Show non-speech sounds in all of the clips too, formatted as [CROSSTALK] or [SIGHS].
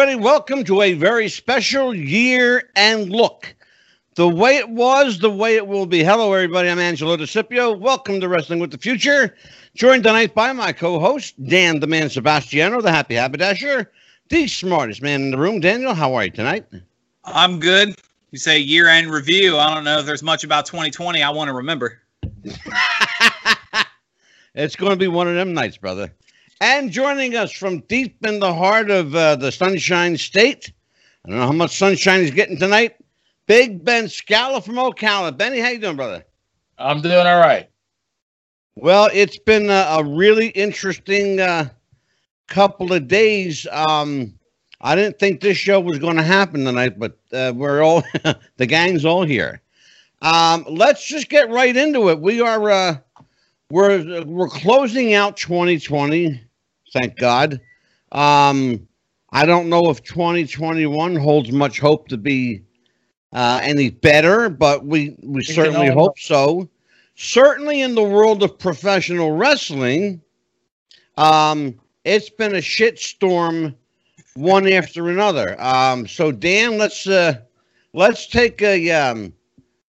Everybody. Welcome to a very special year and look. The way it was, the way it will be. Hello, everybody. I'm Angelo DeCipio. Welcome to Wrestling with the Future. Joined tonight by my co-host, Dan the Man Sebastiano, the Happy Haberdasher, the smartest man in the room. Daniel, how are you tonight? I'm good. You say year-end review. I don't know if there's much about 2020 I want to remember. [LAUGHS] it's going to be one of them nights, brother. And joining us from deep in the heart of uh, the Sunshine State, I don't know how much sunshine he's getting tonight. Big Ben Scala from Ocala. Benny, how you doing, brother? I'm doing all right. Well, it's been a, a really interesting uh, couple of days. Um, I didn't think this show was going to happen tonight, but uh, we're all [LAUGHS] the gang's all here. Um, let's just get right into it. We are uh, we're we're closing out 2020 thank God. Um, I don't know if 2021 holds much hope to be uh, any better, but we we certainly hope so. Certainly in the world of professional wrestling, um, it's been a shitstorm one after another. Um, so Dan, let's uh, let's take a um,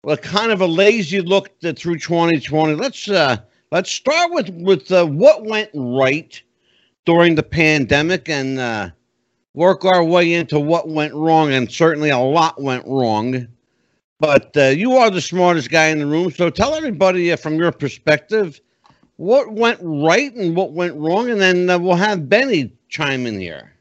a kind of a lazy look to, through 2020. Let's uh, let's start with with uh, what went right during the pandemic and uh, work our way into what went wrong. And certainly a lot went wrong. But uh, you are the smartest guy in the room. So tell everybody uh, from your perspective what went right and what went wrong. And then uh, we'll have Benny chime in here.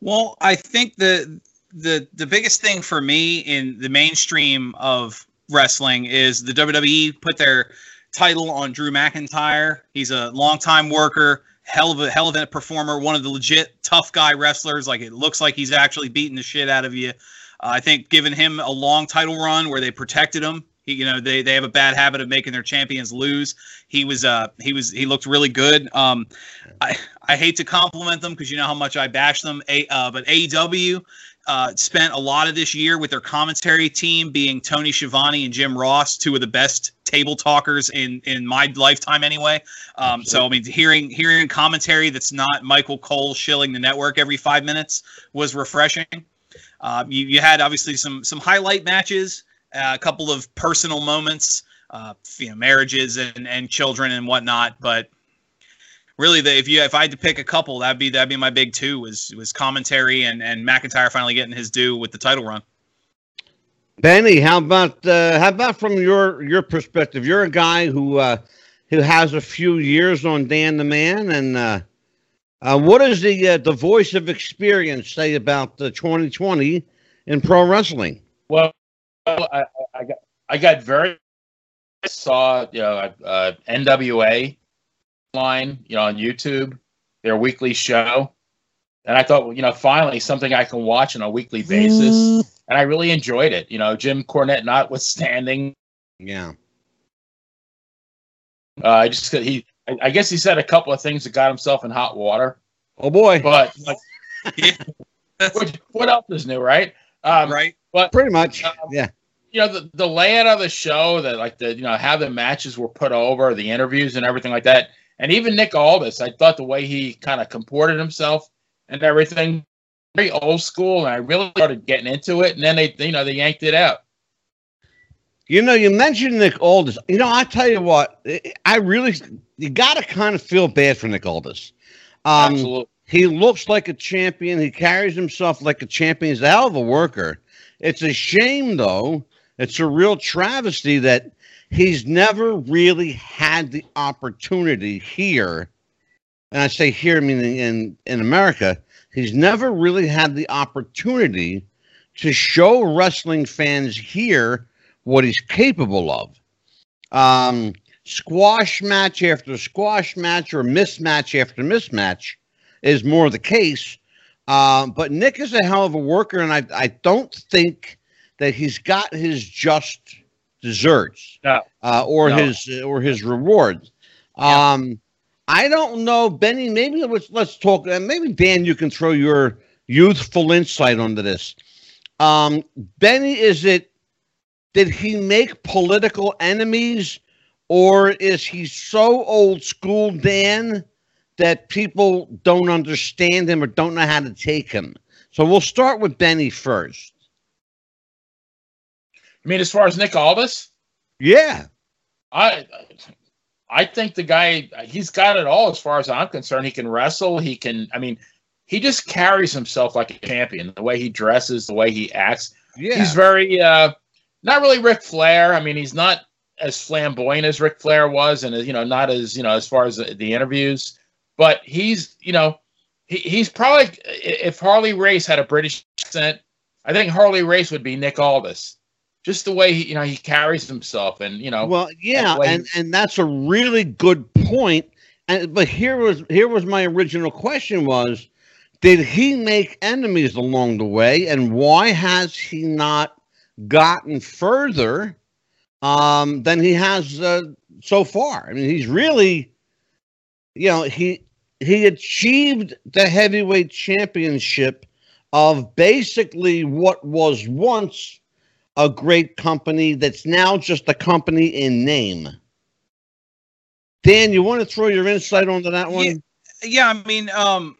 Well, I think the the the biggest thing for me in the mainstream of wrestling is the WWE put their title on Drew McIntyre. He's a longtime worker hell of a hell of a performer, one of the legit tough guy wrestlers. Like it looks like he's actually beating the shit out of you. Uh, I think giving him a long title run where they protected him. He, you know, they, they have a bad habit of making their champions lose. He was uh he was he looked really good. Um, I I hate to compliment them because you know how much I bash them. A uh, but AEW uh, spent a lot of this year with their commentary team being Tony Schiavone and Jim Ross, two of the best table talkers in in my lifetime anyway. Um, so I mean, hearing hearing commentary that's not Michael Cole shilling the network every five minutes was refreshing. Uh, you, you had obviously some some highlight matches, uh, a couple of personal moments, uh, you know, marriages and, and children and whatnot, but really the, if you if I had to pick a couple, that'd be that'd be my big two was was commentary and and McIntyre finally getting his due with the title run. Benny, how about uh, how about from your your perspective? You're a guy who uh, who has a few years on Dan the Man, and uh, uh, what does the uh, the voice of experience say about the 2020 in pro wrestling? Well, I, I got I got very I saw you know uh, NWA line, you know, on YouTube, their weekly show. And I thought, well, you know, finally something I can watch on a weekly basis. And I really enjoyed it. You know, Jim Cornette notwithstanding. Yeah. Uh, I just he, I guess he said a couple of things that got himself in hot water. Oh boy! But like, [LAUGHS] what, what, else is new, right? Um, right. But pretty much, um, yeah. You know the the layout of the show, that like the you know how the matches were put over, the interviews and everything like that. And even Nick Aldis, I thought the way he kind of comported himself and everything, very old school. And I really started getting into it. And then they, you know, they yanked it out. You know, you mentioned Nick Aldis. You know, I tell you what, I really, you got to kind of feel bad for Nick Aldis. Um, Absolutely. He looks like a champion. He carries himself like a champion. He's out of a worker. It's a shame, though. It's a real travesty that he's never really had the opportunity here, and I say here meaning in in America, he's never really had the opportunity to show wrestling fans here what he's capable of. Um, squash match after squash match or mismatch after mismatch is more the case. Uh, but Nick is a hell of a worker, and I, I don't think that he's got his just desserts no. uh, or no. his or his rewards. Yeah. Um, I don't know, Benny. Maybe let's let's talk. Uh, maybe Dan, you can throw your youthful insight onto this. Um, Benny, is it? Did he make political enemies, or is he so old school, Dan, that people don't understand him or don't know how to take him? So we'll start with Benny first. I mean, as far as Nick Aldis, Yeah. I I think the guy he's got it all as far as I'm concerned. He can wrestle. He can. I mean, he just carries himself like a champion. The way he dresses, the way he acts. Yeah. He's very uh, not really Ric Flair. I mean, he's not as flamboyant as Ric Flair was, and you know, not as you know as far as the, the interviews. But he's you know he, he's probably if Harley Race had a British accent, I think Harley Race would be Nick Aldis. Just the way he you know he carries himself, and you know. Well, yeah, and and that's a really good point. And but here was here was my original question was did he make enemies along the way and why has he not gotten further um than he has uh, so far? I mean, he's really you know, he he achieved the heavyweight championship of basically what was once a great company that's now just a company in name. Dan, you want to throw your insight onto that one? Yeah, yeah, I mean, um,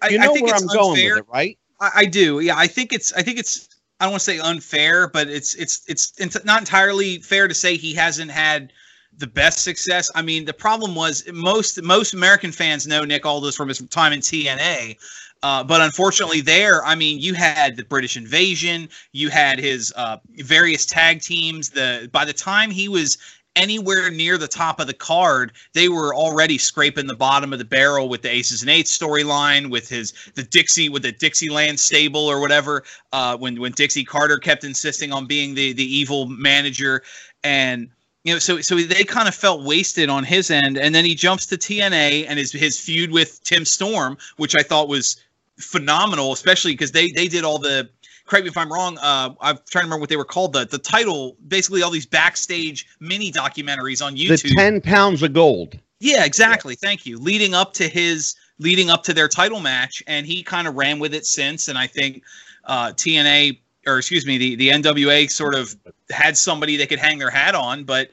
I, you I know think where it's I'm going unfair. with it, right? I, I do. Yeah, I think it's. I think it's. I don't want to say unfair, but it's it's it's it's not entirely fair to say he hasn't had the best success. I mean, the problem was most most American fans know Nick Aldis from his time in TNA. Uh, but unfortunately, there, I mean, you had the British Invasion, you had his uh, various tag teams. The by the time he was anywhere near the top of the card, they were already scraping the bottom of the barrel with the Aces and Eights storyline, with his the Dixie with the Dixieland stable or whatever. Uh, when when Dixie Carter kept insisting on being the the evil manager, and you know, so so they kind of felt wasted on his end, and then he jumps to TNA and his his feud with Tim Storm, which I thought was phenomenal, especially because they they did all the correct me if I'm wrong. Uh, I'm trying to remember what they were called. The the title, basically all these backstage mini documentaries on YouTube. The. 10 pounds of gold. Yeah, exactly. Thank you. Leading up to his leading up to their title match, and he kind of ran with it since. And I think uh, TNA or excuse me, the the NWA sort of had somebody they could hang their hat on, but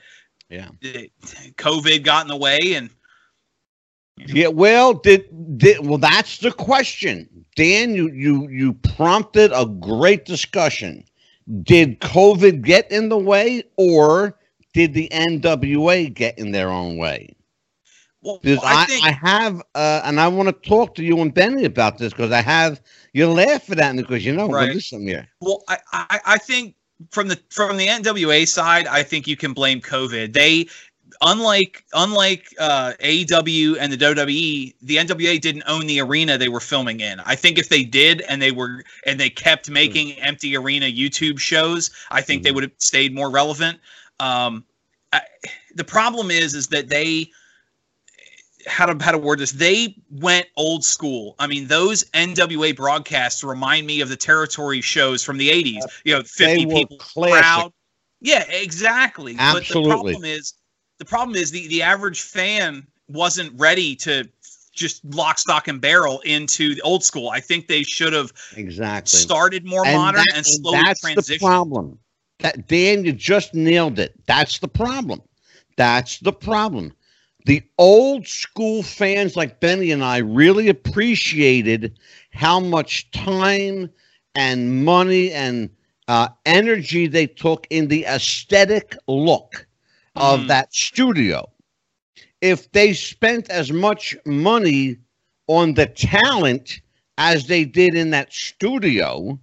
Yeah. COVID got in the way, and Yeah, well, did, did well that's the question. Dan, you you you prompted a great discussion. Did COVID get in the way or did the NWA get in their own way? well, Because I I, think I have, uh, and I want to talk to you and Benny about this because I have. You laugh at that because you know, Right. listen here. Well, I, I, I think from the from the NWA side, I think you can blame COVID. They unlike unlike uh, AEW and the WWE, the NWA didn't own the arena they were filming in. I think if they did and they were and they kept making empty arena YouTube shows, I think they Mhm. would have stayed more relevant. Um, I, the problem is is that they how to how to word this they went old school i mean those nwa broadcasts remind me of the territory shows from the 80s you know 50 They were people classic. crowd yeah exactly but the Absolutely. problem is the problem is the the average fan wasn't ready to just lock stock and barrel into the old school i think they should have Exactly. started more modern that- and slowly that's the problem. That Dan, you just nailed it. That's the problem. That's the problem. The old school fans like Benny and I really appreciated how much time and money and uh, energy they took in the aesthetic look of Mhm. that studio. If they spent as much money on the talent as they did in that studio,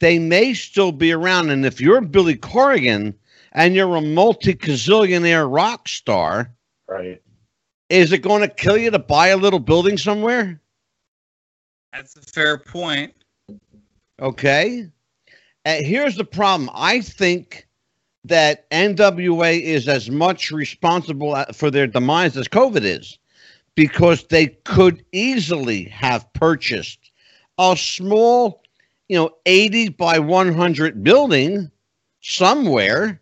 they may still be around. And if you're Billy Corrigan and you're a multi gazillionaire rock star, Right. is it going to kill you to buy a little building somewhere? that's a fair point Okay. And here's the problem. I think that NWA is as much responsible for their demise as COVID is because they could easily have purchased a small, you know, 80 by 100 building somewhere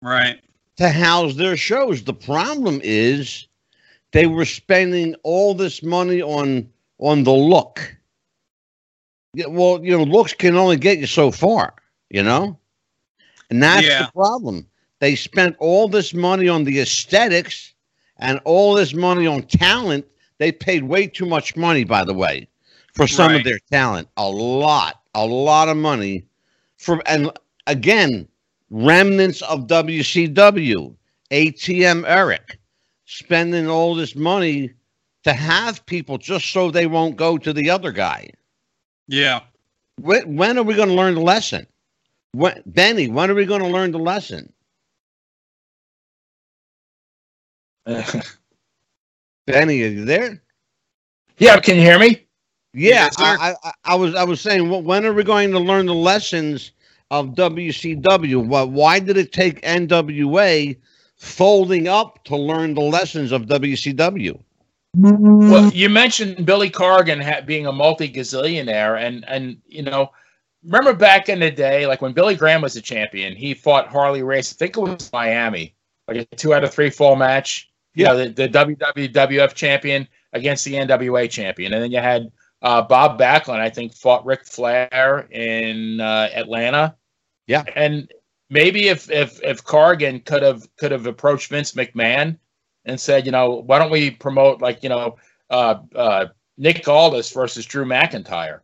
right to house their shows. The problem is they were spending all this money on on the look. Well, you know, looks can only get you so far, you know? And that's Yeah. the problem. They spent all this money on the aesthetics and all this money on talent. They paid way too much money, by the way, for some Right. of their talent. A lot, a lot of money for and again, remnants of WCW, ATM Eric spending all this money to have people just so they won't go to the other guy. Yeah. When, when are we going to learn the lesson? When, Benny, when are we going to learn the lesson? [LAUGHS] Benny, are you there? yeah, can you hear me? Yeah, Yes. I, I, I was I was saying, wh- when are we going to learn the lessons of WCW? Why, why did it take NWA folding up to learn the lessons of WCW? Mm-hmm. Well, you mentioned Billy Corgan ha- being a multi gazillionaire, and and you know, remember back in the day, like when Billy Graham was a champion, he fought Harley Race. I think it was Miami, like a two out of three fall match. You know, the, the WWF champion against the NWA champion, and then you had uh, Bob Backlund. I think fought Ric Flair in uh, Atlanta. Yeah. and maybe if if if Corgan could have could have approached Vince McMahon and said, you know, why don't we promote like you know uh, uh, Nick Aldis versus Drew McIntyre?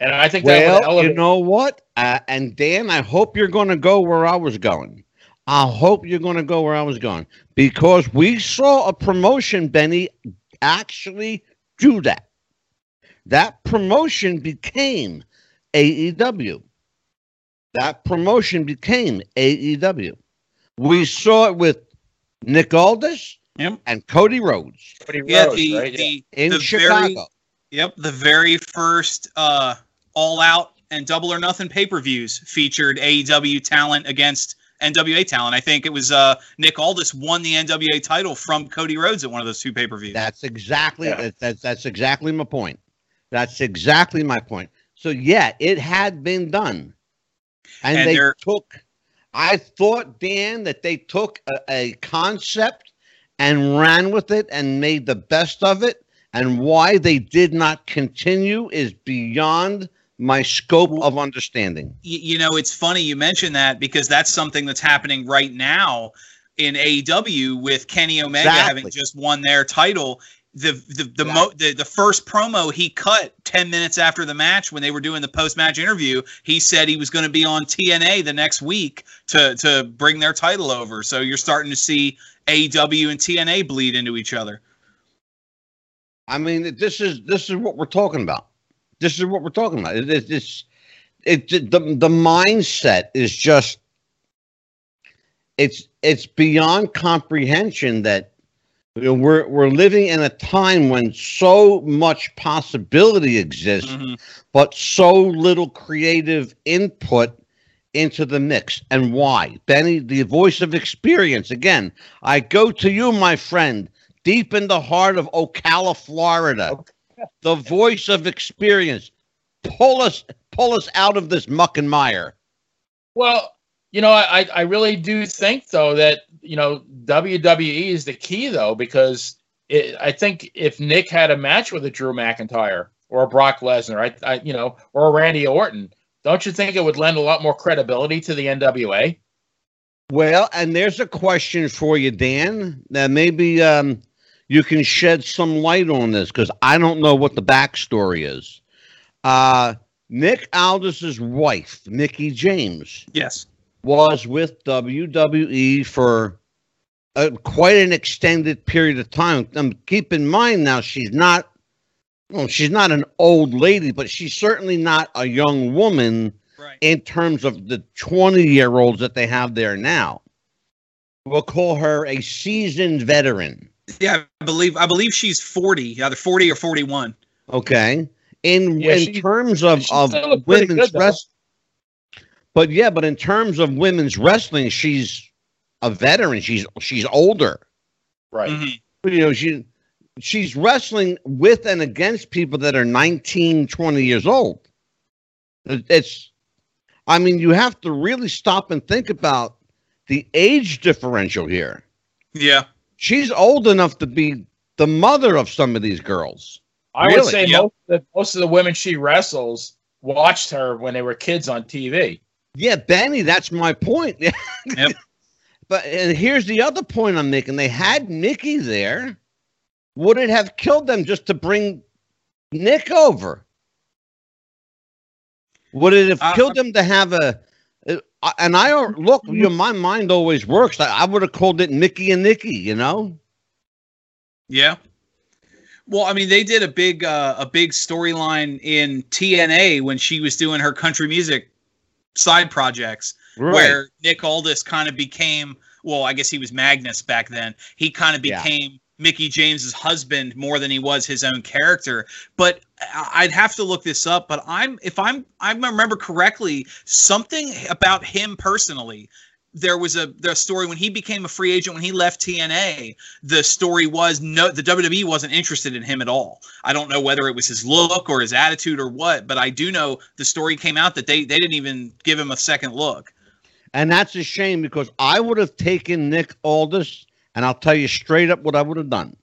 And I think that Well, elevate. you know what? Uh, and Dan, I hope you're going to go where I was going. I hope you're going to go where I was going because we saw a promotion, Benny, actually do that. That promotion became AEW. That promotion became AEW. We saw it with Nick Aldis Yep. and Cody Rhodes Cody Yeah. Rhodes, The, right? The, in the Chicago. Very, yep. The very first uh, All Out and Double or Nothing pay per views featured AEW talent against NWA talent. I think it was uh, Nick Aldis won the NWA title from Cody Rhodes at one of those two pay per views. That's exactly Yeah. that, that's that's exactly my point. That's exactly my point. So yeah, it had been done, and, And they took. I thought Dan that they took a, a concept and ran with it and made the best of it. And why they did not continue is beyond my scope of understanding. you know, it's funny you mention that because that's something that's happening right now in AEW with Kenny Omega having just won their title. The the the, mo- the the first promo he cut 10 minutes after the match when they were doing the post-match interview, he said he was going to be on TNA the next week to to bring their title over. So you're starting to see AEW and TNA bleed into each other. I mean, this is this is what we're talking about. This is what we're talking about. It, it, it's it the the mindset is just it's it's beyond comprehension that you know, we're we're living in a time when so much possibility exists, Mhm. but so little creative input into the mix. And why? Benny, the voice of experience. Again, I go to you, my friend, deep in the heart of Ocala, Florida. The voice of experience. Pull us pull us out of this muck and mire. Well, you know, I I really do think though that you know WWE is the key though because it, I think if Nick had a match with a Drew McIntyre or a Brock Lesnar, I, I you know, or a Randy Orton, don't you think it would lend a lot more credibility to the NWA? Well, and there's a question for you, Dan. That maybe um, you can shed some light on this because I don't know what the backstory is. Uh, Nick Aldis's wife, Mickie James, Yes. was with WWE for uh, quite an extended period of time. Um, keep in mind now, she's not. Well, she's not an old lady, but she's certainly not a young woman Right. in terms of the 20 year olds that they have there now. We'll call her a seasoned veteran. Yeah, I believe I believe she's 40, either 40 or 41. Okay. In Yeah, in she- terms of, of still looked pretty women's wrestling. But yeah, but in terms of women's wrestling, she's a veteran. She's she's older. Right. Mhm. You know, she she's wrestling with and against people that are 19, 20 years old. It's I mean, you have to really stop and think about the age differential here. Yeah. She's old enough to be the mother of some of these girls. I Really? would say Yep. most of, the, most of the women she wrestles watched her when they were kids on TV. Yeah, Benny, that's my point. [LAUGHS] Yep. But and here's the other point I'm making. They had Mickie there. Would it have killed them just to bring Nick over? Would it have Uh, killed them to have a? Uh, And I don't look. You know, my mind always works. I, I would have called it Mickie and Nikki. You know. Yeah. Well, I mean, they did a big uh, a big storyline in TNA when she was doing her country music side projects, where Nick Aldis kind of became. Well, I guess he was Magnus back then. He kind of became Mickie James's husband more than he was his own character. But I'd have to look this up. But I'm if I'm I remember correctly, something about him personally. There was a the story when he became a free agent when he left TNA the story was no the WWE wasn't interested in him at all. I don't know whether it was his look or his attitude or what, but I do know the story came out that they they didn't even give him a second look. And that's a shame because I would have taken Nick Aldis, and I'll tell you straight up what I would have done.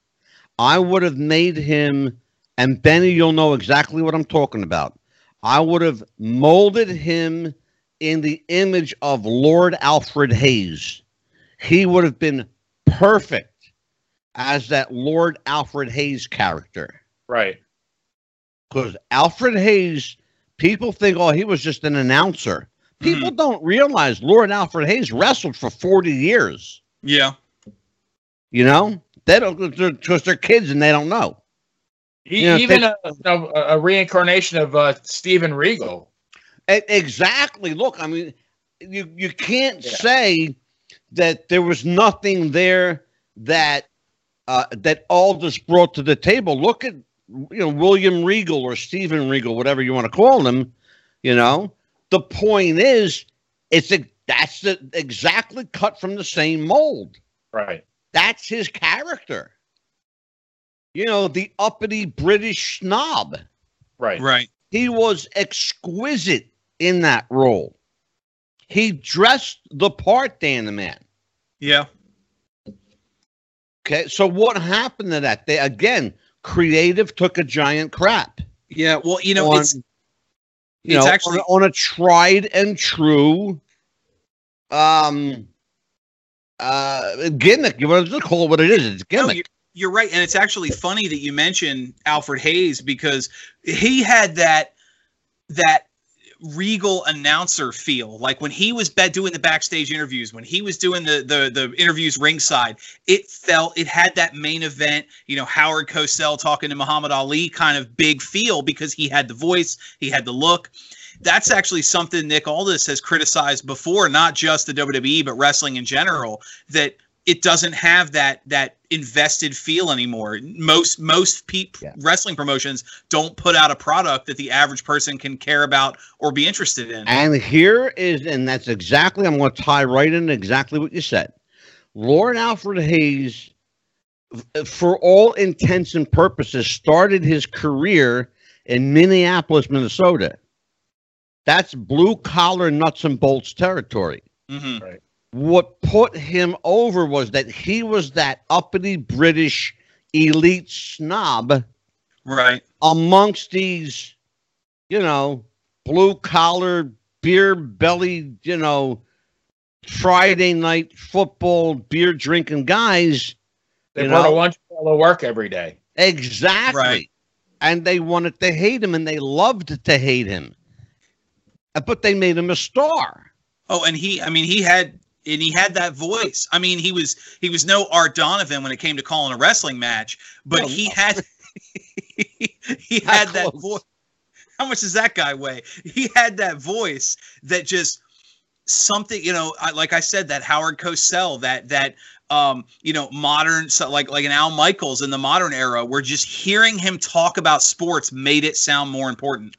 I would have made him, and Benny, you'll know exactly what I'm talking about. I would have molded him in the image of Lord Alfred Hayes. He would have been perfect as that Lord Alfred Hayes character. Right. Because Alfred Hayes, people think, oh, he was just an announcer. People mm-hmm. don't realize Lord Alfred Hayes wrestled for 40 years. Yeah. You know, they don't because they're kids and they don't know. He, Yeah, even they- a, a, reincarnation of uh, Steven Regal. Exactly. Look, I mean, you you can't Yeah. say that there was nothing there that uh, that Aldis brought to the table. Look at you know William Regal or Stephen Regal, whatever you want to call him. You know, the point is, it's a that's the, exactly cut from the same mold. Right. That's his character. You know, the uppity British snob. Right. Right. He was exquisite in that role. He dressed the part, Dan the man. Yeah. Okay, so what happened to that? They again, creative took a giant crap. Yeah. Well, you know, on, it's you it's know, actually- on, on a tried and true um uh gimmick. You want to call it what it is? It's a no, gimmick. you're, you're right, and it's actually funny that you mention Alfred Hayes because he had that that regal announcer feel like when he was doing the backstage interviews when he was doing the, the the interviews ringside it felt it had that main event you know howard cosell talking to muhammad ali kind of big feel because he had the voice he had the look that's actually something nick aldis has criticized before not just the wwe but wrestling in general that it doesn't have that that invested feel anymore. Most most peop Yeah. wrestling promotions don't put out a product that the average person can care about or be interested in. And here is, and that's exactly, I'm going to tie right in exactly what you said. Lord Alfred Hayes, for all intents and purposes, started his career in Minneapolis, Minnesota. That's blue collar nuts and bolts territory. hmm What put him over was that he was that uppity British elite snob Right. amongst these, you know, blue collar, beer belly, you know, Friday night football, beer drinking guys. They You brought know? a lunch pail to work every day. Exactly. Right. And they wanted to hate him and they loved to hate him. Uh, But they made him a star. Oh, and he I mean he had and he had that voice. I mean, he was he was no Art Donovan when it came to calling a wrestling match, but No, he no. had [LAUGHS] he had that voice. How much does that guy weigh? He had that voice that just something, you know, I, like I said, that Howard Cosell, that that um, you know, modern so like like an Al Michaels in the modern era, where just hearing him talk about sports made it sound more important.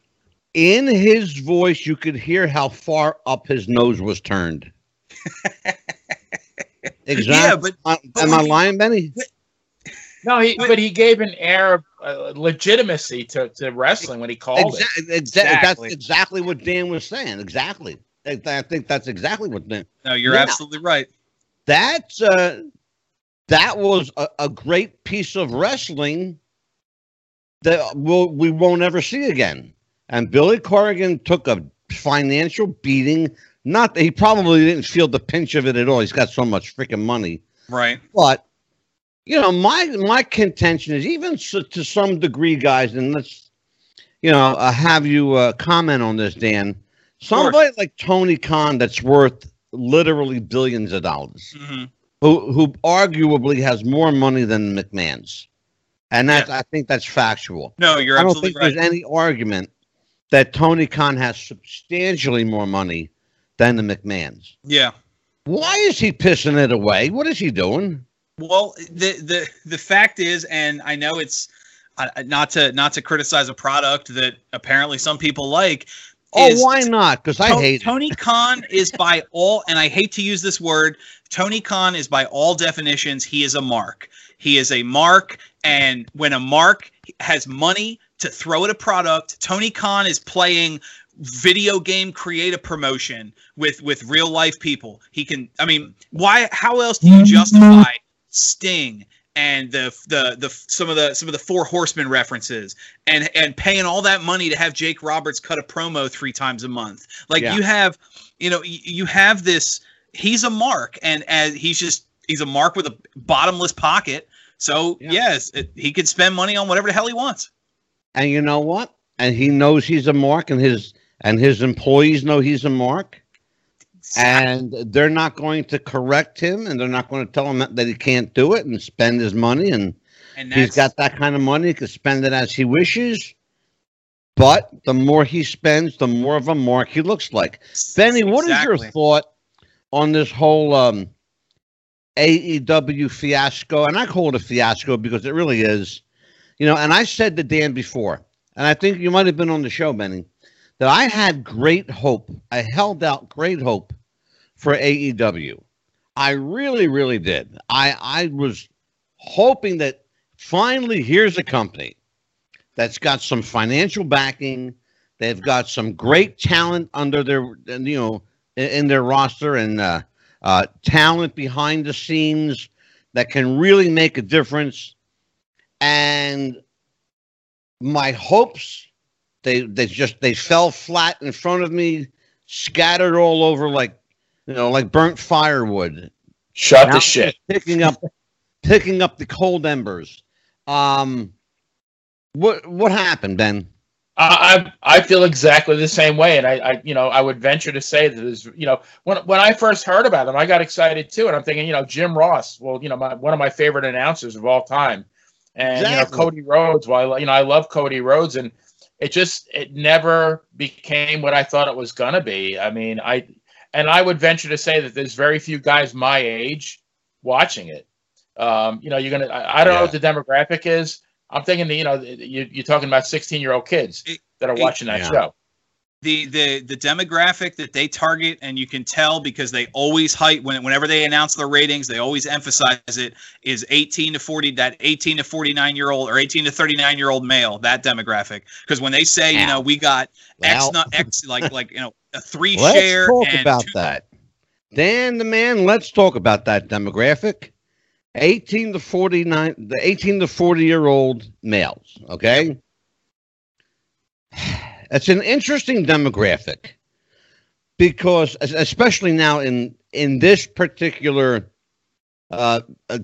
In his voice, you could hear how far up his nose was turned. [LAUGHS] exactly. Yeah, but but am when I you- lying, Benny? No, he But- but he gave an air of uh, legitimacy to, to wrestling when he called it. Exa- exa- That's Exactly. exactly what Dan was saying. Exactly. I, I think that's exactly what Dan. no, you're Yeah. absolutely right. That's uh, that was a, a great piece of wrestling that we'll, we won't ever see again. And Billy Corrigan took a financial beating. Not that he probably didn't feel the pinch of it at all. He's got so much freaking money. Right. But you know, my my contention is even so, to some degree, guys, and let's you know, uh, have you uh, comment on this, Dan. Somebody like Tony Khan that's worth literally billions of dollars, Mhm. who who arguably has more money than McMahon's, and that's I think that's factual. No, you're I don't absolutely think right. there's any argument that Tony Khan has substantially more money than the McMahons. Yeah. Why is he pissing it away? What is he doing? Well, the the the fact is, and I know it's uh, not to not to criticize a product that apparently some people like. Oh, why not? Because I To- hate it. Tony Khan is by [LAUGHS] all, and I hate to use this word. Tony Khan is by all definitions, he is a mark. He is a mark, and when a mark has money to throw at a product, Tony Khan is playing video game creative promotion with with real life people. He can. I mean, why? How else do you mm-hmm. justify Sting? And the, the the some of the some of the four horsemen references and and paying all that money to have Jake Roberts cut a promo three times a month like Yeah. you have you know you have this he's a mark and as he's just he's a mark with a bottomless pocket so Yeah. yes it, he can spend money on whatever the hell he wants And you know what? And he knows he's a mark, and his and his employees know he's a mark, and they're not going to correct him, and they're not going to tell him that, he can't do it and spend his money, and and he's got that kind of money, he can spend it as he wishes. But the more he spends, the more of a mark he looks like. Benny, what is Exactly. your thought on this whole um, AEW fiasco? And I call it a fiasco because it really is. You know, and I said to Dan before, and I think you might have been on the show, Benny, that I had great hope. I held out great hope for AEW. I really, really did. I I was hoping that finally here's a company that's got some financial backing. They've got some great talent under their, you know, in, their roster and uh, uh, talent behind the scenes that can really make a difference. And my hopes, they they just they fell flat in front of me, scattered all over like, you know, like burnt firewood. Shut now the shit. picking up [LAUGHS] picking up the cold embers. Um what what happened ben? I I I feel exactly the same way, and I, I you know I would venture to say that is you know when when I first heard about them, I got excited too, and I'm thinking you know Jim Ross, well you know my, one of my favorite announcers of all time, and Exactly. you know Cody Rhodes. Well, you know I love Cody Rhodes, and it just it never became what I thought it was gonna be. I mean I and I would venture to say that there's very few guys my age watching it. Um, you know you're gonna I, I don't know what the demographic is. I'm thinking, that, you know, you, you're talking about 16 year old kids that are watching that Yeah. show. The the the demographic that they target and you can tell because they always hype when whenever they announce their ratings they always emphasize it is 18 to 40 that 18 to 49 year old or 18 to 39 year old male that demographic. Because when they say you know we got x Well. not x like like you know a [LAUGHS] three let's share talk and about two- that. Dan the man let's talk about that demographic. 18 to 49 the 18 to 40 year old males okay [SIGHS] [SIGHS] it's an interesting demographic because especially now in in this particular uh, uh,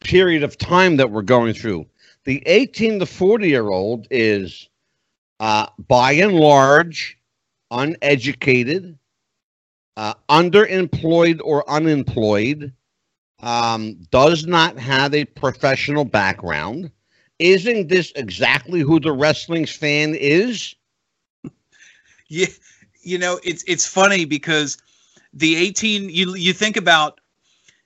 period of time that we're going through the 18 to 40 year old is uh, by and large uneducated uh, underemployed or unemployed um, does not have a professional background isn't this exactly who the wrestling fan is Yeah, you know, it's it's funny because the 18 you you think about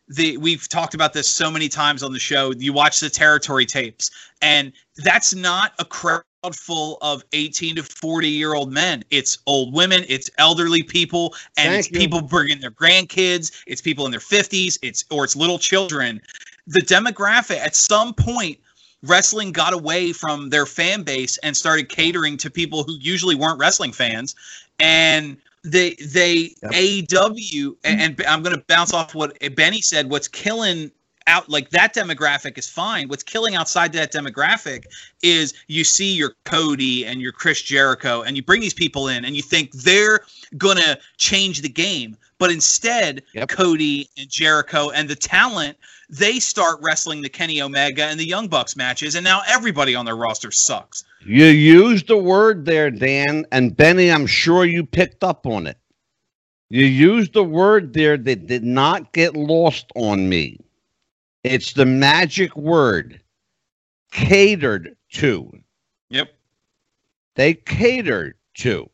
the we've talked about this so many times on the show. You watch the territory tapes and that's not a crowd full of 18 to 40 year old men. It's old women, it's elderly people, and Thank it's you. people bringing their grandkids, it's people in their 50s, it's or it's little children. The demographic at some point wrestling got away from their fan base and started catering to people who usually weren't wrestling fans and they they Yep. AEW and, and I'm going to bounce off what Benny said what's killing out like that demographic is fine what's killing outside that demographic is you see your Cody and your Chris Jericho and you bring these people in and you think they're going to change the game but instead Yep. Cody and Jericho and the talent they start wrestling the Kenny Omega and the Young Bucks matches, and now everybody on their roster sucks. You used the word there, Dan, and Benny, I'm sure you picked up on it. You used the word there that did not get lost on me. It's the magic word catered to. Yep. They catered to.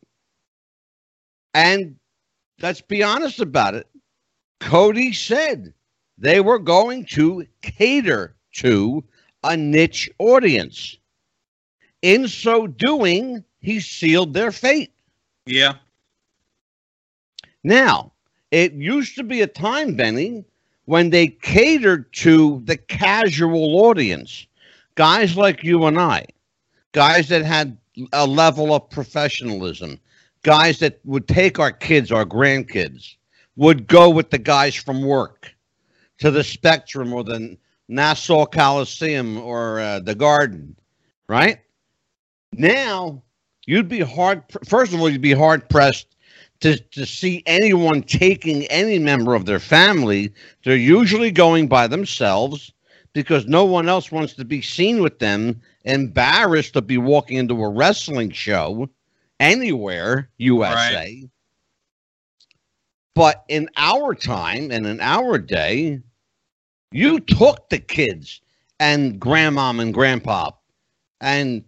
And let's be honest about it. Cody said they were going to cater to a niche audience. In so doing, he sealed their fate. Yeah. Now, it used to be a time, Benny, when they catered to the casual audience, guys like you and I, guys that had a level of professionalism, guys that would take our kids, our grandkids, would go with the guys from work to the Spectrum or the Nassau Coliseum or uh, the Garden, right? Now, you'd be hard, first of all, you'd be hard pressed to, to see anyone taking any member of their family. They're usually going by themselves because no one else wants to be seen with them, embarrassed to be walking into a wrestling show anywhere, USA. Right. But in our time and in our day, you took the kids and grandmom and grandpa and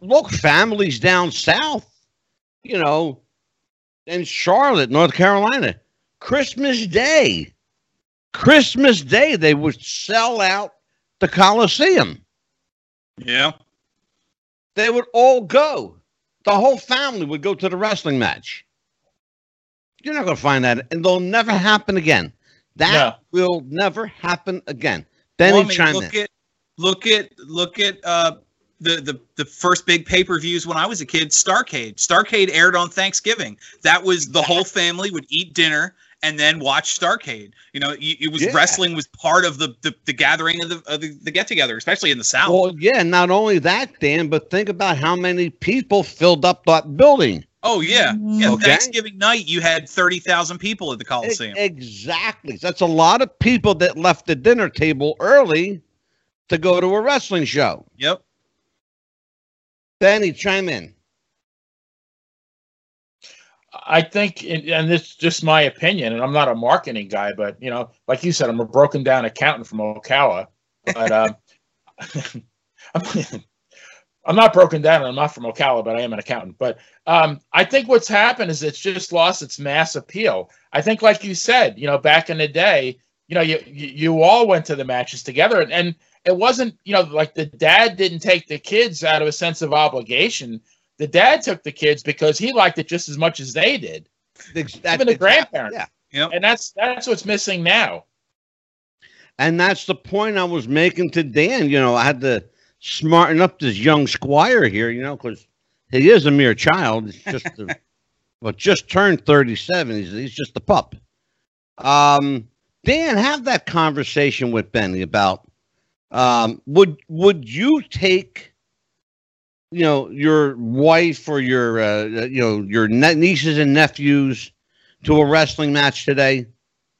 look, families down south, you know, in Charlotte, North Carolina, Christmas Day, Christmas Day, they would sell out the Coliseum. Yeah. They would all go. The whole family would go to the wrestling match. You're not going to find that, and they'll never happen again. That No. will never happen again. Benny Well, I mean, chime look in. at look at look at uh the, the the first big pay per views when I was a kid. Starcade. Starcade aired on Thanksgiving. That was the whole [LAUGHS] family would eat dinner and then watch Starcade. You know, y- it was Yeah. wrestling was part of the the, the gathering of the of the, the get together, especially in the South. Well, yeah, not only that, Dan, but think about how many people filled up that building. Oh yeah, yeah. Okay. Thanksgiving night, you had thirty thousand people at the Coliseum. Exactly. That's a lot of people that left the dinner table early to go to a wrestling show. yep. Benny, chime in. I think, and and this is just my opinion, and I'm not a marketing guy, but you know, like you said, I'm a broken down accountant from Ocala. But [LAUGHS] um, I'm, I'm not broken down, and I'm not from Ocala, but I am an accountant. But um, I think what's happened is it's just lost its mass appeal. I think, like you said, you know, back in the day, you know, you you, you all went to the matches together, and, and it wasn't, you know, like the dad didn't take the kids out of a sense of obligation. The dad took the kids because he liked it just as much as they did. Ex- Even the grandparents. Yeah. Yep. And that's that's what's missing now. And that's the point I was making to Dan. You know, I had to smarten up this young squire here, you know, because he is a mere child. He's just, a, [LAUGHS] well, just turned 37. He's, he's just a pup. Um, Dan, have that conversation with Benny about um, would would you take, you know, your wife or your uh, you know your ne- nieces and nephews to a wrestling match today?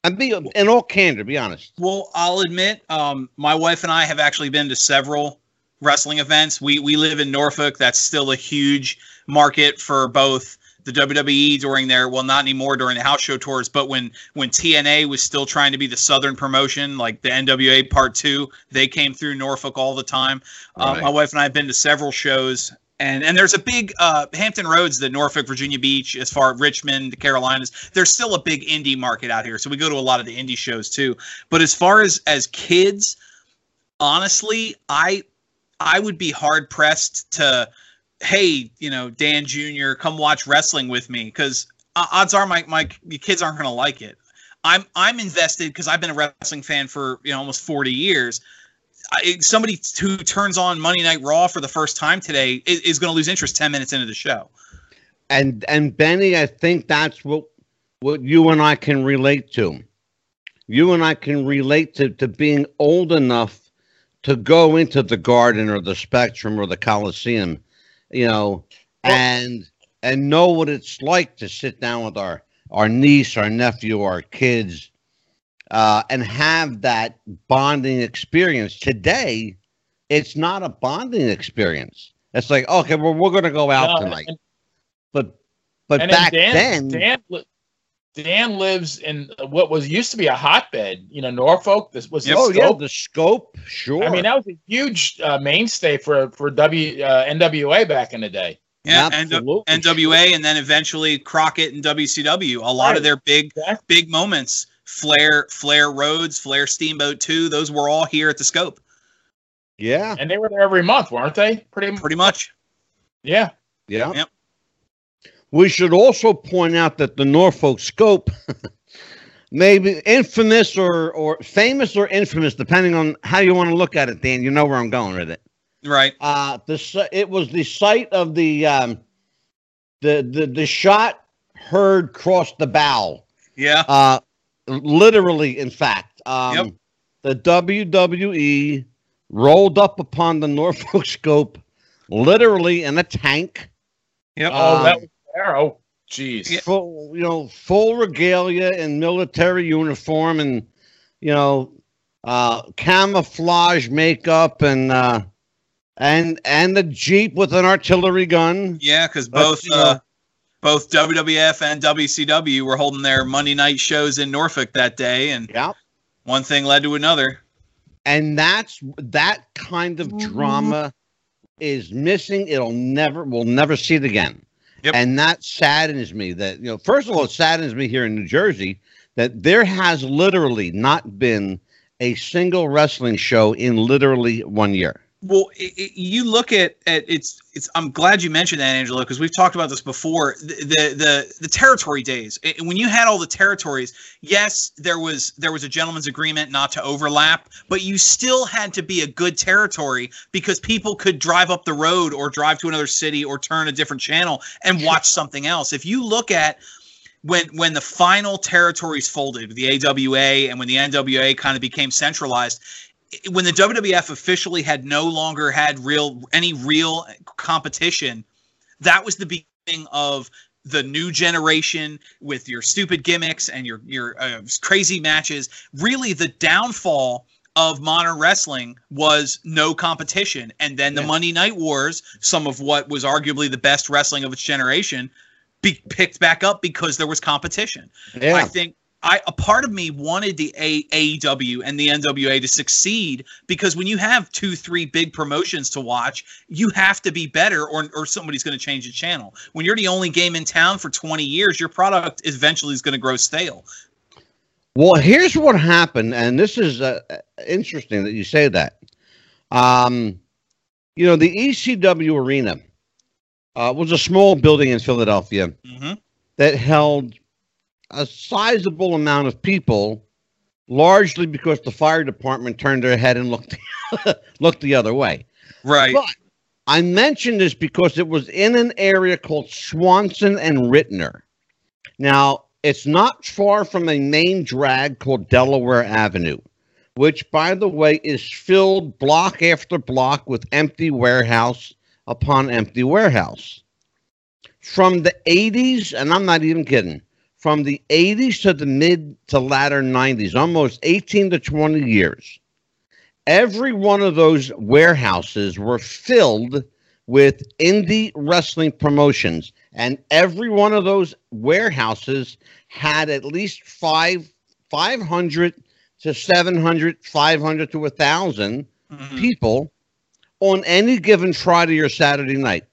And be in all candor, be honest. Well, I'll admit, um, my wife and I have actually been to several wrestling events. We we live in Norfolk. That's still a huge market for both the WWE during their well, not anymore during the house show tours, but when when TNA was still trying to be the Southern promotion, like the NWA Part Two, they came through Norfolk all the time. Um, Right. my wife and I have been to several shows. And, and there's a big uh, Hampton Roads, the Norfolk, Virginia Beach, as far as Richmond, the Carolinas. There's still a big indie market out here, so we go to a lot of the indie shows too. But as far as as kids, honestly, I I would be hard pressed to, hey, you know, Dan Jr., come watch wrestling with me because uh, odds are my my kids aren't going to like it. I'm I'm invested because I've been a wrestling fan for you know almost 40 years. I, somebody who turns on Monday Night Raw for the first time today is, is going to lose interest 10 minutes into the show. and and Benny, I think that's what what you and I can relate to. You and I can relate to to being old enough to go into the Garden or the Spectrum or the Coliseum, you know, and and know what it's like to sit down with our our niece, our nephew, our kids, uh, and have that bonding experience. Today, it's not a bonding experience. It's like, okay, well, we're going to go out No, tonight. and- But but back Dan, then, Dan, Dan lives in what was used to be a hotbed. You know, Norfolk. This was Yep. the oh yeah, scope. the scope, sure. I mean, that was a huge uh, mainstay for for W uh, NWA back in the day. Yeah, Absolutely. NWA, and then eventually Crockett and WCW. A lot Right. of their big Exactly. big moments. Flair, Flair Rhodes, Flair Steamboat 2, those were all here at the scope. yeah, And they were there every month, weren't they? Pretty, Pretty much. yeah. yeah. Yep. We should also point out that the Norfolk scope, [LAUGHS] may be infamous or or famous or infamous, depending on how you want to look at it. Dan, you know where I'm going with it. Right. Uh, the it was the site of the um, the the the shot heard cross the bow. Yeah. Uh, literally, in fact, um, Yep. the WWE rolled up upon the Norfolk [LAUGHS] scope, literally in a tank. Yep. Oh, Um, that was there. Oh, jeez. Yeah. full you know full regalia and military uniform and you know uh camouflage makeup and uh and and the jeep with an artillery gun Yeah, because both uh, uh, both WWF and WCW were holding their Monday night shows in Norfolk that day, and yeah one thing led to another. and that's that kind of drama is missing it'll never we'll never see it again Yep. and that saddens me that you know first of all it saddens me here in new jersey that there has literally not been a single wrestling show in literally one year Well, i i you look at, at it's it's. I'm glad you mentioned that, Angelo, because we've talked about this before. The, the the the territory days. I- When you had all the territories, yes, there was there was a gentleman's agreement not to overlap, but you still had to be a good territory because people could drive up the road or drive to another city or turn a different channel and watch something else. If you look at when when the final territories folded, the AWA and when the NWA kind of became centralized, when the WWF officially had no longer had real any real competition, that was the beginning of the new generation with your stupid gimmicks and your your uh, crazy matches. Really, the downfall of modern wrestling was no competition, and then the Yeah. Monday Night Wars, some of what was arguably the best wrestling of its generation, be picked back up because there was competition. I think I a part of me wanted the a- AEW and the NWA to succeed because when you have two, three big promotions to watch, you have to be better, or or somebody's going to change the channel. When you're the only game in town for 20 years, your product eventually is going to grow stale. Well, here's what happened, and this is uh, interesting that you say that. Um, you know, the ECW arena uh, was a small building in Philadelphia hmm that held a sizable amount of people, largely because the fire department turned their head and looked [LAUGHS] looked the other way. Right. But I mention this because it was in an area called Swanson and Ritner. Now, it's not far from a main drag called Delaware Avenue, which, by the way, is filled block after block with empty warehouse upon empty warehouse. From the 80s, and I'm not even kidding, from the 80s to the mid to latter 90s, almost 18 to 20 years, every one of those warehouses were filled with indie wrestling promotions and every one of those warehouses had at least five 500 to 700 500 to 1000 Mhm. people on any given friday or saturday night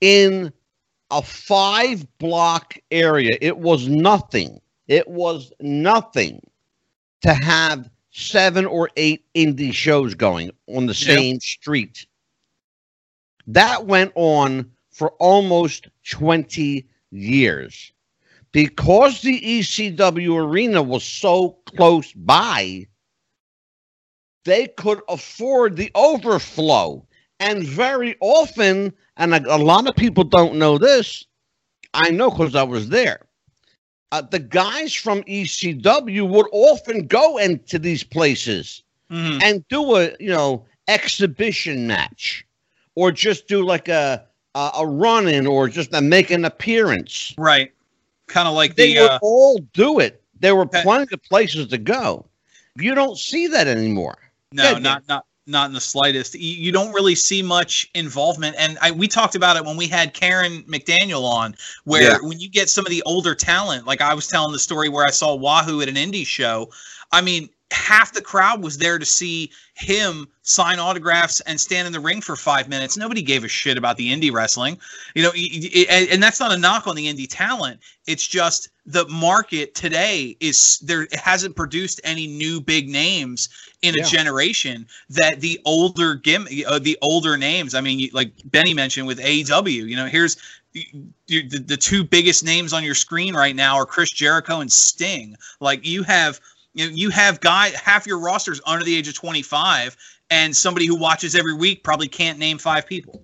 in a five block area it was nothing it was nothing to have seven or eight indie shows going on the same street. That went on for almost 20 years. Because the ECW arena was so close by, they could afford the overflow. And very often, and a, a lot of people don't know this, I know because I was there uh, the guys from ECW would often go into these places Mhm. and do a you know exhibition match, or just do like a a, a run in, or just a, make an appearance. Right. Kind of like They the would uh, all do it. There were plenty of places to go. You don't see that anymore. no, yeah, not not not in the slightest. You, don't really see much involvement, and I, we talked about it when we had Karen McDaniel on, where Yeah. when you get some of the older talent, like I was telling the story where I saw Wahoo at an indie show. I mean, half the crowd was there to see him sign autographs and stand in the ring for five minutes. Nobody gave a shit about the indie wrestling, you know, y- y- and, and that's not a knock on the indie talent. It's just the market today is there it hasn't produced any new big names in a generation that the older gim uh, the older names. I mean, like Benny mentioned with AEW, you know, here's the, the, the two biggest names on your screen right now are Chris Jericho and Sting. Like you have you have guy half your rosters under the age of 25 and somebody who watches every week probably can't name five people.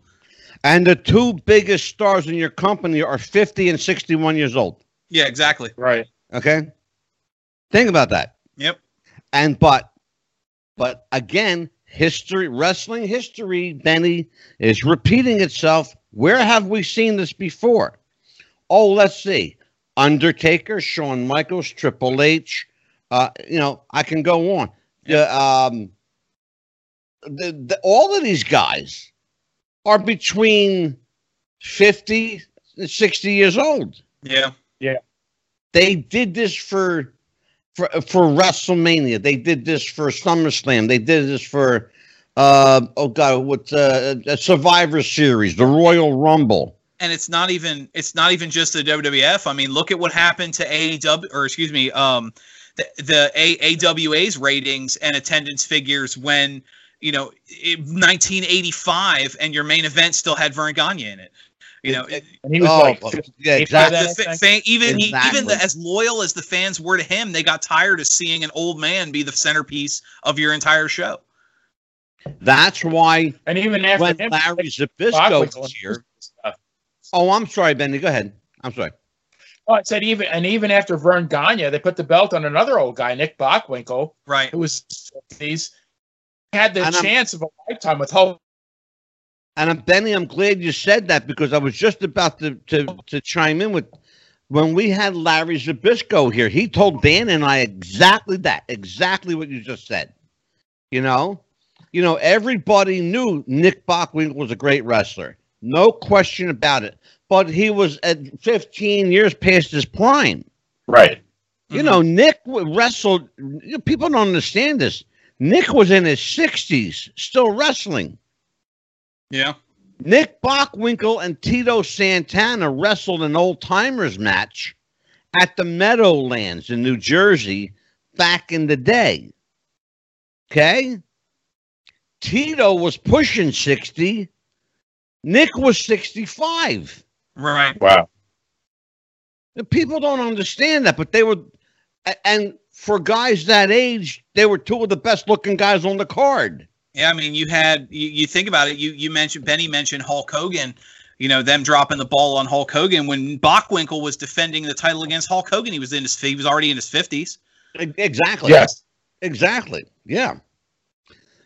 And the two biggest stars in your company are 50 and 61 years old. Yeah, exactly. Right. Okay. Think about that. Yep. And but but again, history wrestling history, Benny, is repeating itself. Where have we seen this before? Oh, let's see. Undertaker, Shawn Michaels, Triple H. Uh, you know, I can go on. The, um, the, the, all of these guys are between 50 and 60 years old Yeah. They did this for for for WrestleMania. They did this for SummerSlam. They did this for uh oh god, what uh, a Survivor Series, the Royal Rumble. and it's not even it's not even just the WWF. I mean, look at what happened to AEW or excuse me, um, the, the A- AWA's ratings and attendance figures when you know 1985 and your main event still had Verne Gagne in it. You know, It- And he was Oh, like, well, 50 yeah, exactly. the I fa- think. fa- even he, even the, as loyal as the fans were to him, they got tired of seeing an old man be the centerpiece of your entire show. That's why and even after when him, Larry like, Zbyszko was here. Oh, I'm sorry, Benny. Go ahead. I'm sorry. Oh, I said even and even after Verne Gagne, they put the belt on another old guy, Nick Bockwinkel, Right. who was 50s, had the And I'm- chance of a lifetime with Hulk. And I'm Benny, I'm glad you said that because I was just about to to, to chime in with when we had Larry Zbyszko here, he told Dan and I exactly that, exactly what you just said. You know, you know, everybody knew Nick Bockwinkel was a great wrestler, no question about it. But he was at 15 years past his prime. Right. You know, mm-hmm. Nick wrestled. you know, People don't understand this. Nick was in his 60s, still wrestling. Yeah. Nick Bockwinkel and Tito Santana wrestled an old timers match at the Meadowlands in New Jersey back in the day. Okay? Tito was pushing 60. Nick was 65. Right. Wow. The people don't understand that, but they were, and for guys that age, they were two of the best looking guys on the card. Yeah, I mean, you had you, you think about it. You you mentioned Benny mentioned Hulk Hogan. You know them dropping the ball on Hulk Hogan when Bockwinkel was defending the title against Hulk Hogan. He was in his he was already in his fifties. Exactly. Yes. Exactly. Yeah.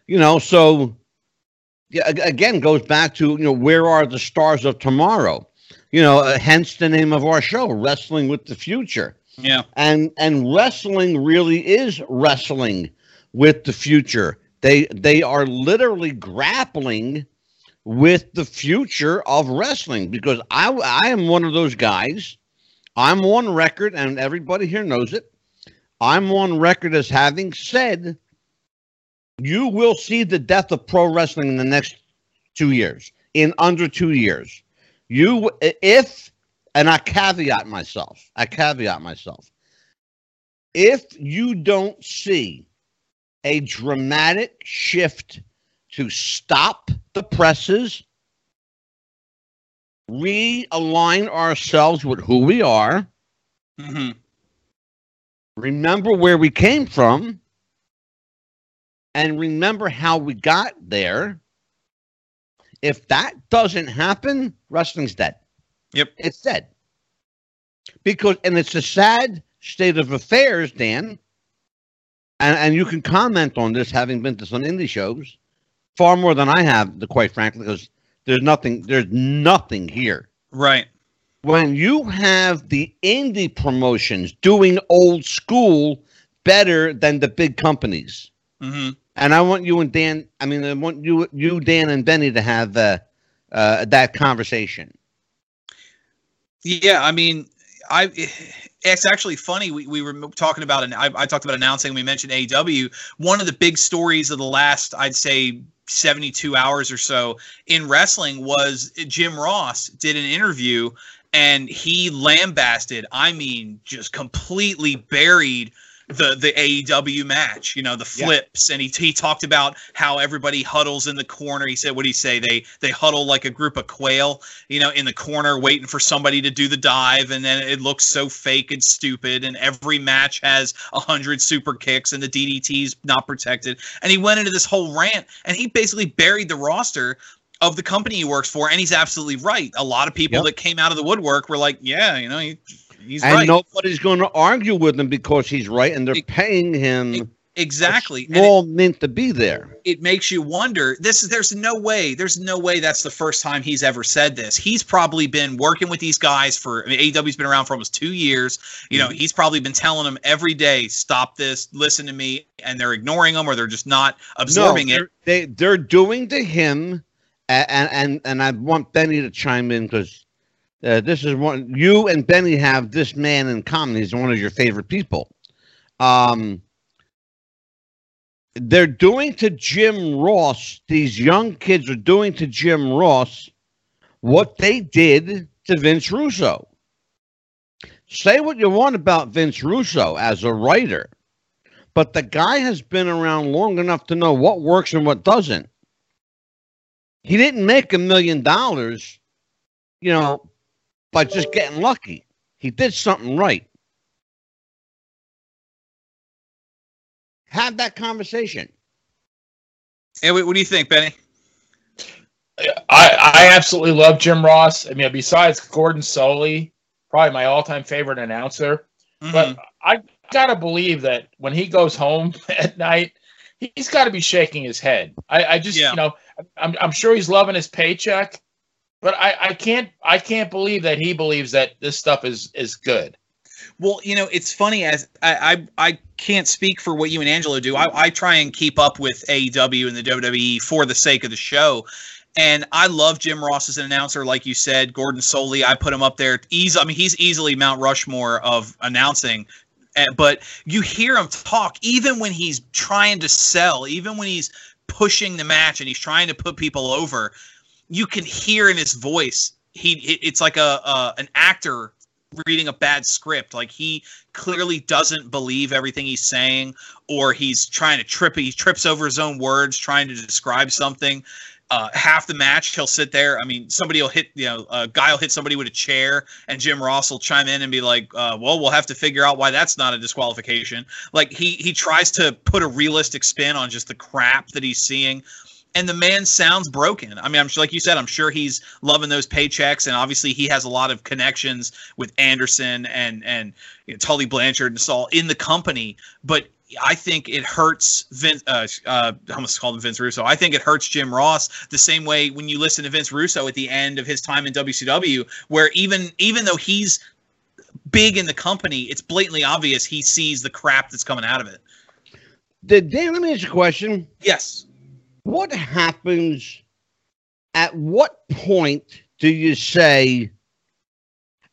You know, so yeah, again goes back to you know where are the stars of tomorrow? You know, uh, hence the name of our show, Wrestling with the Future. Yeah, And and wrestling really is wrestling with the future. They mm-hmm. they are literally grappling with the future of wrestling because I I am one of those guys. I'm on record and everybody here knows it. I'm on record as having said you will see the death of pro wrestling in the next 2 years. In under 2 years. You if and I caveat myself. I caveat myself. If you don't see a dramatic shift to stop the presses, realign ourselves with who we are, hmm remember where we came from, and remember how we got there. If that doesn't happen, wrestling's dead. Yep. It's dead. Because, and it's a sad state of affairs, Dan. And, and you can comment on this having been to some indie shows far more than I have, the quite frankly, because there's nothing, there's nothing here right. when you have the indie promotions doing old school better than the big companies hmm and I want you and Dan. I mean, I want you, you, Dan, and Benny to have uh, uh, that conversation. Yeah, I mean, I. It's actually funny. We, we were talking about, and I, I talked about announcing. We mentioned AEW. One of the big stories of the last, I'd say, 72 hours or so in wrestling was Jim Ross did an interview and he lambasted, I mean, just completely buried the the AEW match, you know, the flips, yeah. and he he talked about how everybody huddles in the corner. He said, "What do he say? They they huddle like a group of quail, you know, in the corner waiting for somebody to do the dive, and then it looks so fake and stupid. And every match has a hundred super kicks, and the DDT's not protected. And he went into this whole rant, and he basically buried the roster of the company he works for, and he's absolutely right. A lot of people yep. that came out of the woodwork were like, "Yeah, you know, he, he's and right. nobody's going to argue with him because he's right, and they're it, paying him." It, exactly small mint to be there it makes you wonder this is there's no way there's no way that's the first time he's ever said this he's probably been working with these guys for I mean, AEW's been around for almost two years you know mm-hmm. he's probably been telling them every day stop this listen to me and they're ignoring him or they're just not absorbing no, it they they're doing to him and and and I want Benny to chime in because uh, this is one you and Benny have this man in common. He's one of your favorite people. Um, they're doing to Jim Ross. These young kids are doing to Jim Ross what they did to Vince Russo. Say what you want about Vince Russo as a writer, but the guy has been around long enough to know what works and what doesn't. He didn't make a million dollars, you know, by just getting lucky. He did something right. Have that conversation. Hey, what, what do you think, Benny? I, I absolutely love Jim Ross. I mean, besides Gordon Solie, probably my all-time favorite announcer. Mm-hmm. But I gotta believe that when he goes home [LAUGHS] at night, he's got to be shaking his head. I, I just, yeah. you know, I'm, I'm sure he's loving his paycheck, but I, I can't, I can't believe that he believes that this stuff is is good. Well, you know, it's funny as I, I, I can't speak for what you and Angelo do. I, I try and keep up with AEW and the WWE for the sake of the show. And I love Jim Ross as an announcer, like you said. Gordon Solie, I put him up there. Easy, I mean, he's easily Mount Rushmore of announcing eh, but you hear him talk even when he's trying to sell, even when he's pushing the match and he's trying to put people over. You can hear in his voice he it's like a, an actor reading a bad script. Like he clearly doesn't believe everything he's saying, or he's trying to trip. He trips over his own words trying to describe something uh, half the match he'll sit there. I mean, somebody will hit, you know, a guy will hit somebody with a chair, and Jim Ross will chime in and be like, uh, "Well, we'll have to figure out why that's not a disqualification." Like he he tries to put a realistic spin on just the crap that he's seeing. And the man sounds broken. I mean, I'm sure, like you said, I'm sure he's loving those paychecks, and obviously he has a lot of connections with Anderson and and you know, Tully Blanchard and Saul in the company. But I think it hurts Vince. Uh, uh, I almost called him Vince Russo. I think it hurts Jim Ross the same way when you listen to Vince Russo at the end of his time in WCW, where even even though he's big in the company, it's blatantly obvious he sees the crap that's coming out of it. Did Dan? Let me ask you a question. Yes. What happens? At what point do you say?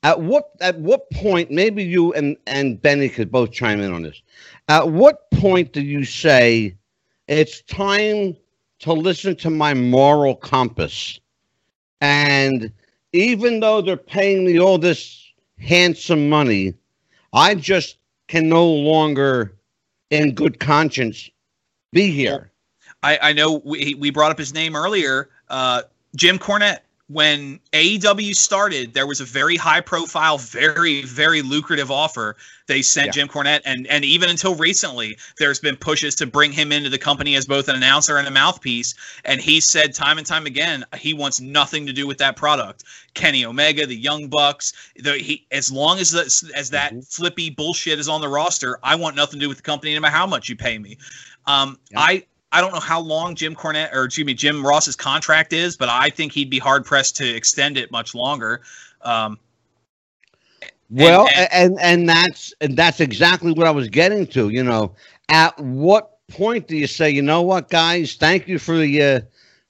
At what at what point? Maybe you and and Benny could both chime in on this. At what point do you say it's time to listen to my moral compass? And even though they're paying me all this handsome money, I just can no longer, in good conscience, be here. I, I know we, we brought up his name earlier. Uh, Jim Cornette when AEW started, there was a very high profile, very, very lucrative offer. They sent yeah. Jim Cornette, and and even until recently, there's been pushes to bring him into the company as both an announcer and a mouthpiece. And he said time and time again, he wants nothing to do with that product. Kenny Omega, the Young Bucks, the, he, as long as the, as that mm-hmm. flippy bullshit is on the roster, I want nothing to do with the company, no matter how much you pay me. Um, yeah. I I don't know how long Jim Cornette or excuse me Jim Ross's contract is, but I think he'd be hard pressed to extend it much longer. Um, well, and, and and that's and that's exactly what I was getting to. You know, at what point do you say, you know what, guys? Thank you for the uh,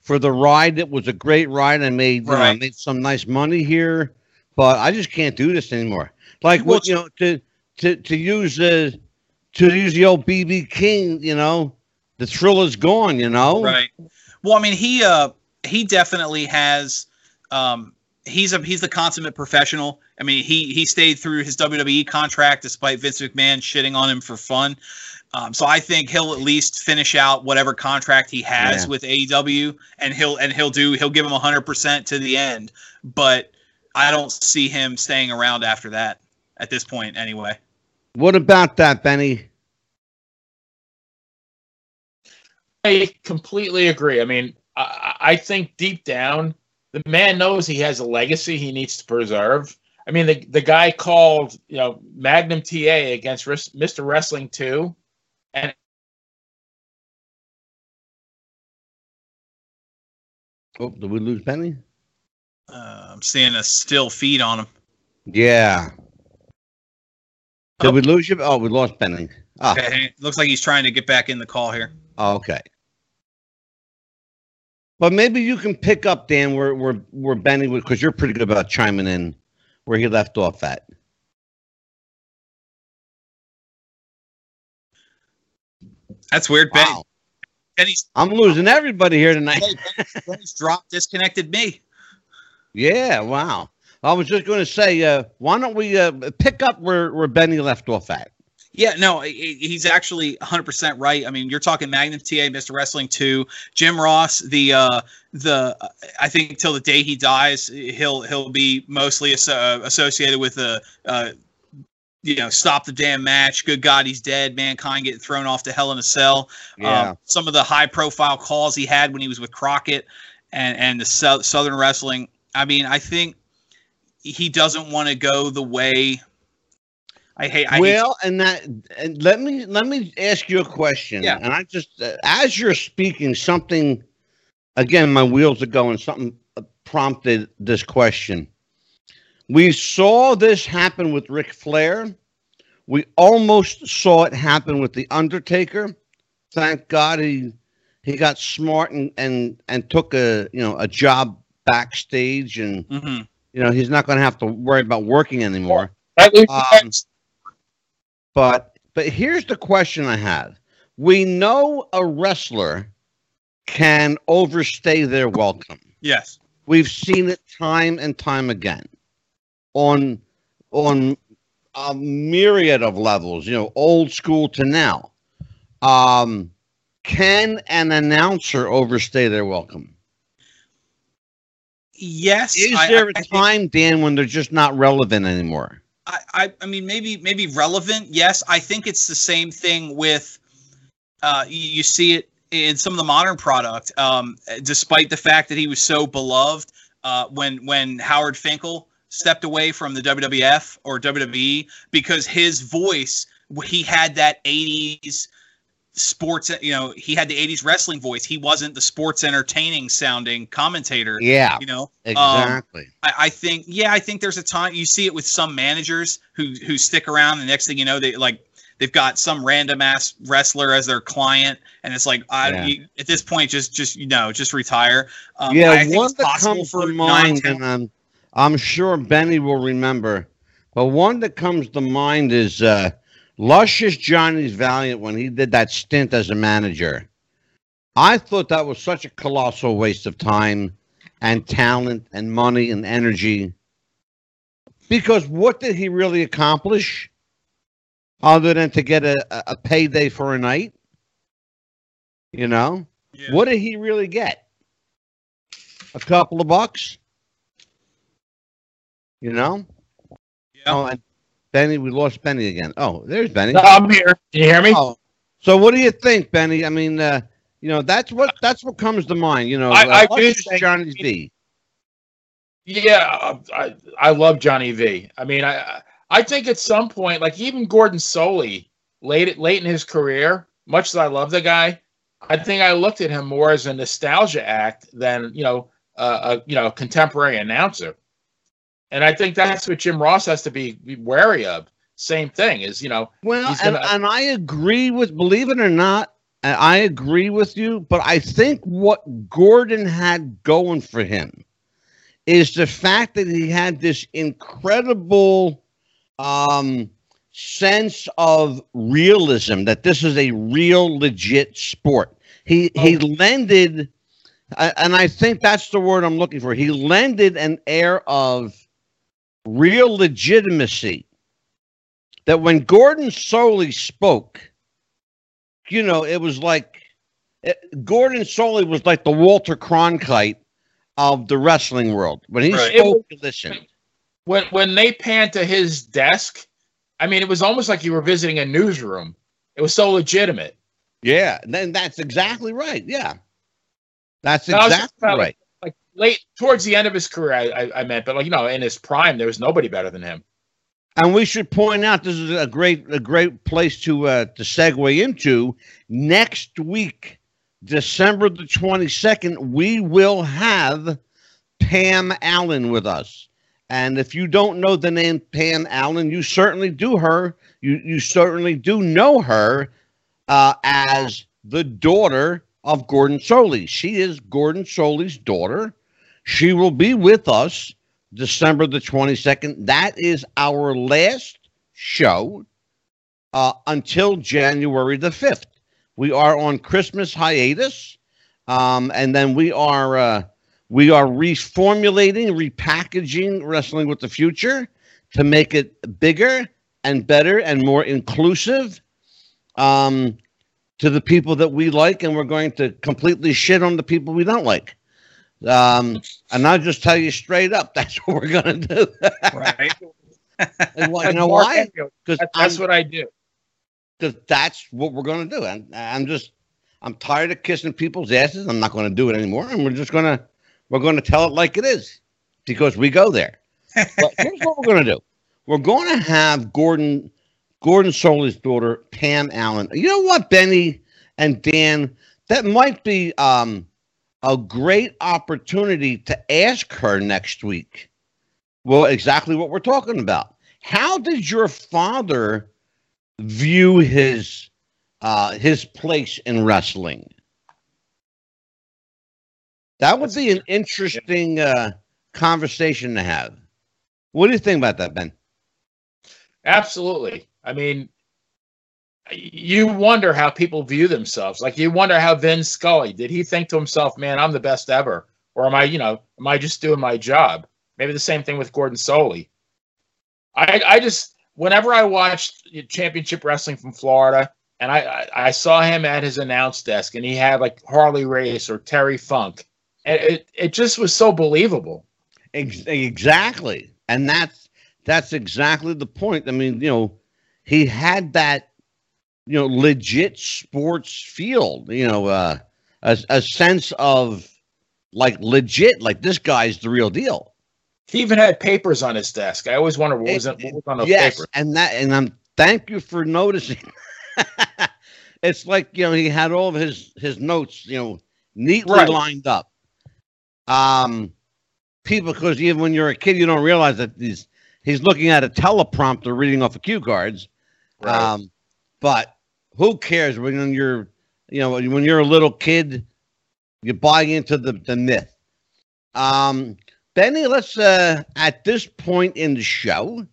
for the ride. It was a great ride. I made you know, I made some nice money here, but I just can't do this anymore. Like Well, what you know to to to use the to use the old BB King. You know, the thrill is gone. You know, Right. Well, I mean, he uh he definitely has um he's a he's the consummate professional. I mean, he he stayed through his WWE contract despite Vince McMahon shitting on him for fun. Um, so I think he'll at least finish out whatever contract he has Yeah. with AEW, and he'll and he'll do he'll give him hundred percent to the end. But I don't see him staying around after that at this point, anyway. What about that, Benny? I completely agree. I mean, I, I think deep down, the man knows he has a legacy he needs to preserve. I mean, the the guy called you know Magnum TA against Res- Mr. Wrestling two, and Oh, did we lose Benny? Uh, I'm seeing a still feed on him. Yeah. Did Oh. we lose you? Oh, we lost Benny. Ah, Okay, looks like he's trying to get back in the call here. oh, okay. But maybe you can pick up Dan where where where Benny because you're pretty good about chiming in where he left off at. That's weird. Ben, Wow. Benny's, I'm losing everybody here tonight. hey, [LAUGHS] Benny's dropped, disconnected me. Yeah, wow. I was just going to say, uh, why don't we uh, pick up where, where Benny left off at? Yeah, no, he- he- he's actually 100% right. I mean, you're talking Magnum TA, Mr. Wrestling 2, Jim Ross, the uh the uh, I think till the day he dies, he'll he'll be mostly asso- associated with the uh you know, stop the damn match. Good God, he's dead. Mankind getting thrown off to hell in a cell. Yeah. Um, some of the high profile calls he had when he was with Crockett and and the Sou- Southern Wrestling. I mean, I think he doesn't want to go the way. I hate. I hate well, and that and let me let me ask you a question. Yeah. And I just uh, as you're speaking, something again, my wheels are going. Something uh, prompted this question. We saw this happen with Ric Flair. We almost saw it happen with the Undertaker. Thank God he he got smart and and and took a you know a job backstage, and Mhm. you know he's not going to have to worry about working anymore. That leaves Um, But but here's the question I have. We know a wrestler can overstay their welcome. Yes. We've seen it time and time again on on a myriad of levels, you know, old school to now. Um can an announcer overstay their welcome? Yes. Is there I- a I time, Dan, when they're just not relevant anymore? I, I, I mean, maybe, maybe relevant. Yes, I think it's the same thing with. Uh, you, you see it in some of the modern product. Um, despite the fact that he was so beloved, uh, when when Howard Finkel stepped away from the WWF or WWE because his voice, he had that '80s sports. You know, he had the '80s wrestling voice. He wasn't the sports entertaining sounding commentator. Yeah, You know, exactly. I, I think yeah, I think there's a time you see it with some managers who who stick around. The next thing you know, they like they've got some random ass wrestler as their client, and it's like I Yeah. you, at this point just just you know just retire. Um, yeah, I one that comes for to mind, and I'm, I'm sure Benny will remember, but one that comes to mind is uh, Luscious Johnny's Valiant when he did that stint as a manager. I thought that was such a colossal waste of time and talent and money and energy. Because what did he really accomplish other than to get a, a payday for a night? You know? Yeah. What did he really get? A couple of bucks? You know? Yeah. Oh, and Benny, we lost Benny again. Oh, there's Benny. No, I'm here. Can you hear me? Oh, so what do you think, Benny? I mean, uh, you know, that's what that's what comes to mind. You know, I- uh, I Luscious think- Johnny's V. Yeah, I I love Johnny V. I mean, I I think at some point, like even Gordon Solie, late late in his career, much as I love the guy, I think I looked at him more as a nostalgia act than you know uh, a you know contemporary announcer. And I think that's what Jim Ross has to be, be wary of. Same thing is you know Well, He's and, gonna- and I agree with, believe it or not, I agree with you, but I think what Gordon had going for him is the fact that he had this incredible um, sense of realism that this is a real, legit sport. He he Oh. lended, and I think that's the word I'm looking for. He lended an air of real legitimacy that when Gordon Solie spoke, you know, it was like it, Gordon Solie was like the Walter Cronkite of the wrestling world. When he Right. spoke, listened. when when they panned to his desk, I mean, it was almost like you were visiting a newsroom. It was so legitimate. Yeah, then that's exactly right. Yeah, that's No, was exactly about- right. Late towards the end of his career, I, I, I meant, but like you know, in his prime, there was nobody better than him. And we should point out this is a great a great place to uh, to segue into next week, December the twenty second. We will have Pam Allen with us, and if you don't know the name Pam Allen, you certainly do her. You you certainly do know her uh, as the daughter of Gordon Solie. She is Gordon Solie's daughter. She will be with us December the 22nd. That is our last show uh, until January the 5th. We are on Christmas hiatus, um, and then we are uh, we are reformulating, repackaging Wrestling with the Future to make it bigger and better and more inclusive um, to the people that we like, and we're going to completely shit on the people we don't like. Um, and I'll just tell you straight up, [LAUGHS] that's what we're gonna do. Right. [LAUGHS] And why- you know why? Because that- that's what I do. Because that's what we're gonna do. And I'm just I'm tired of kissing people's asses. I'm not gonna do it anymore. And we're just gonna we're gonna tell it like it is because we go there. [LAUGHS] But here's what we're gonna do. We're gonna have Gordon Gordon Solie's daughter, Pam Allen. You know what, Benny and Dan? That might be um a great opportunity to ask her next week. Well, exactly what we're talking about. How did your father view his uh his place in wrestling? That would be an interesting uh conversation to have. What do you think about that, Ben? Absolutely. I mean, you wonder how people view themselves. Like you wonder how Vin Scully did he think to himself, "Man, I'm the best ever," or am I, you know, am I just doing my job? Maybe the same thing with Gordon Solie. I, I just whenever I watched Championship Wrestling from Florida, and I, I, saw him at his announce desk, and he had like Harley Race or Terry Funk, it it just was so believable. Exactly. And that's that's exactly the point. I mean, you know, he had that you know legit sports field, you know, uh a, a sense of like legit, like this guy's the real deal. He even had papers on his desk. I always wonder what was, it, what was on those yes, papers. and that and I'm thank you for noticing. [LAUGHS] it's like you know he had all of his his notes you know neatly Right. lined up. Um, people because even when you're a kid you don't realize that he's he's looking at a teleprompter reading off of cue cards. Right. Um, but who cares when you're you know when you're a little kid you buy into the the myth. Um, Benny, let's uh, at this point in the show,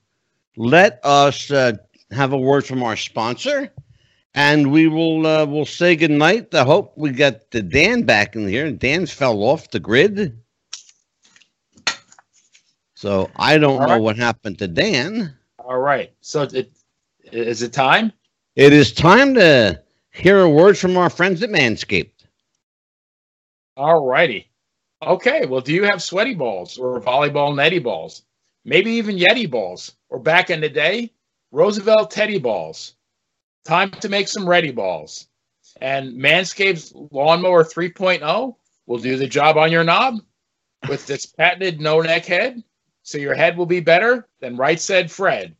let us uh, have a word from our sponsor, and we will uh, we'll say goodnight. I hope we got the Dan back in here. Dan's fell off the grid, so I don't All know right. what happened to Dan. All right. So it is it time? It is time to hear a word from our friends at Manscaped. All righty. Okay. Well, do you have sweaty balls or volleyball netty balls? Maybe even Yeti balls, or back in the day, Roosevelt Teddy balls. Time to make some ready balls. And Manscaped's Lawnmower 3.0 will do the job on your knob with its [LAUGHS] patented no neck head, so your head will be better than Right Said Fred.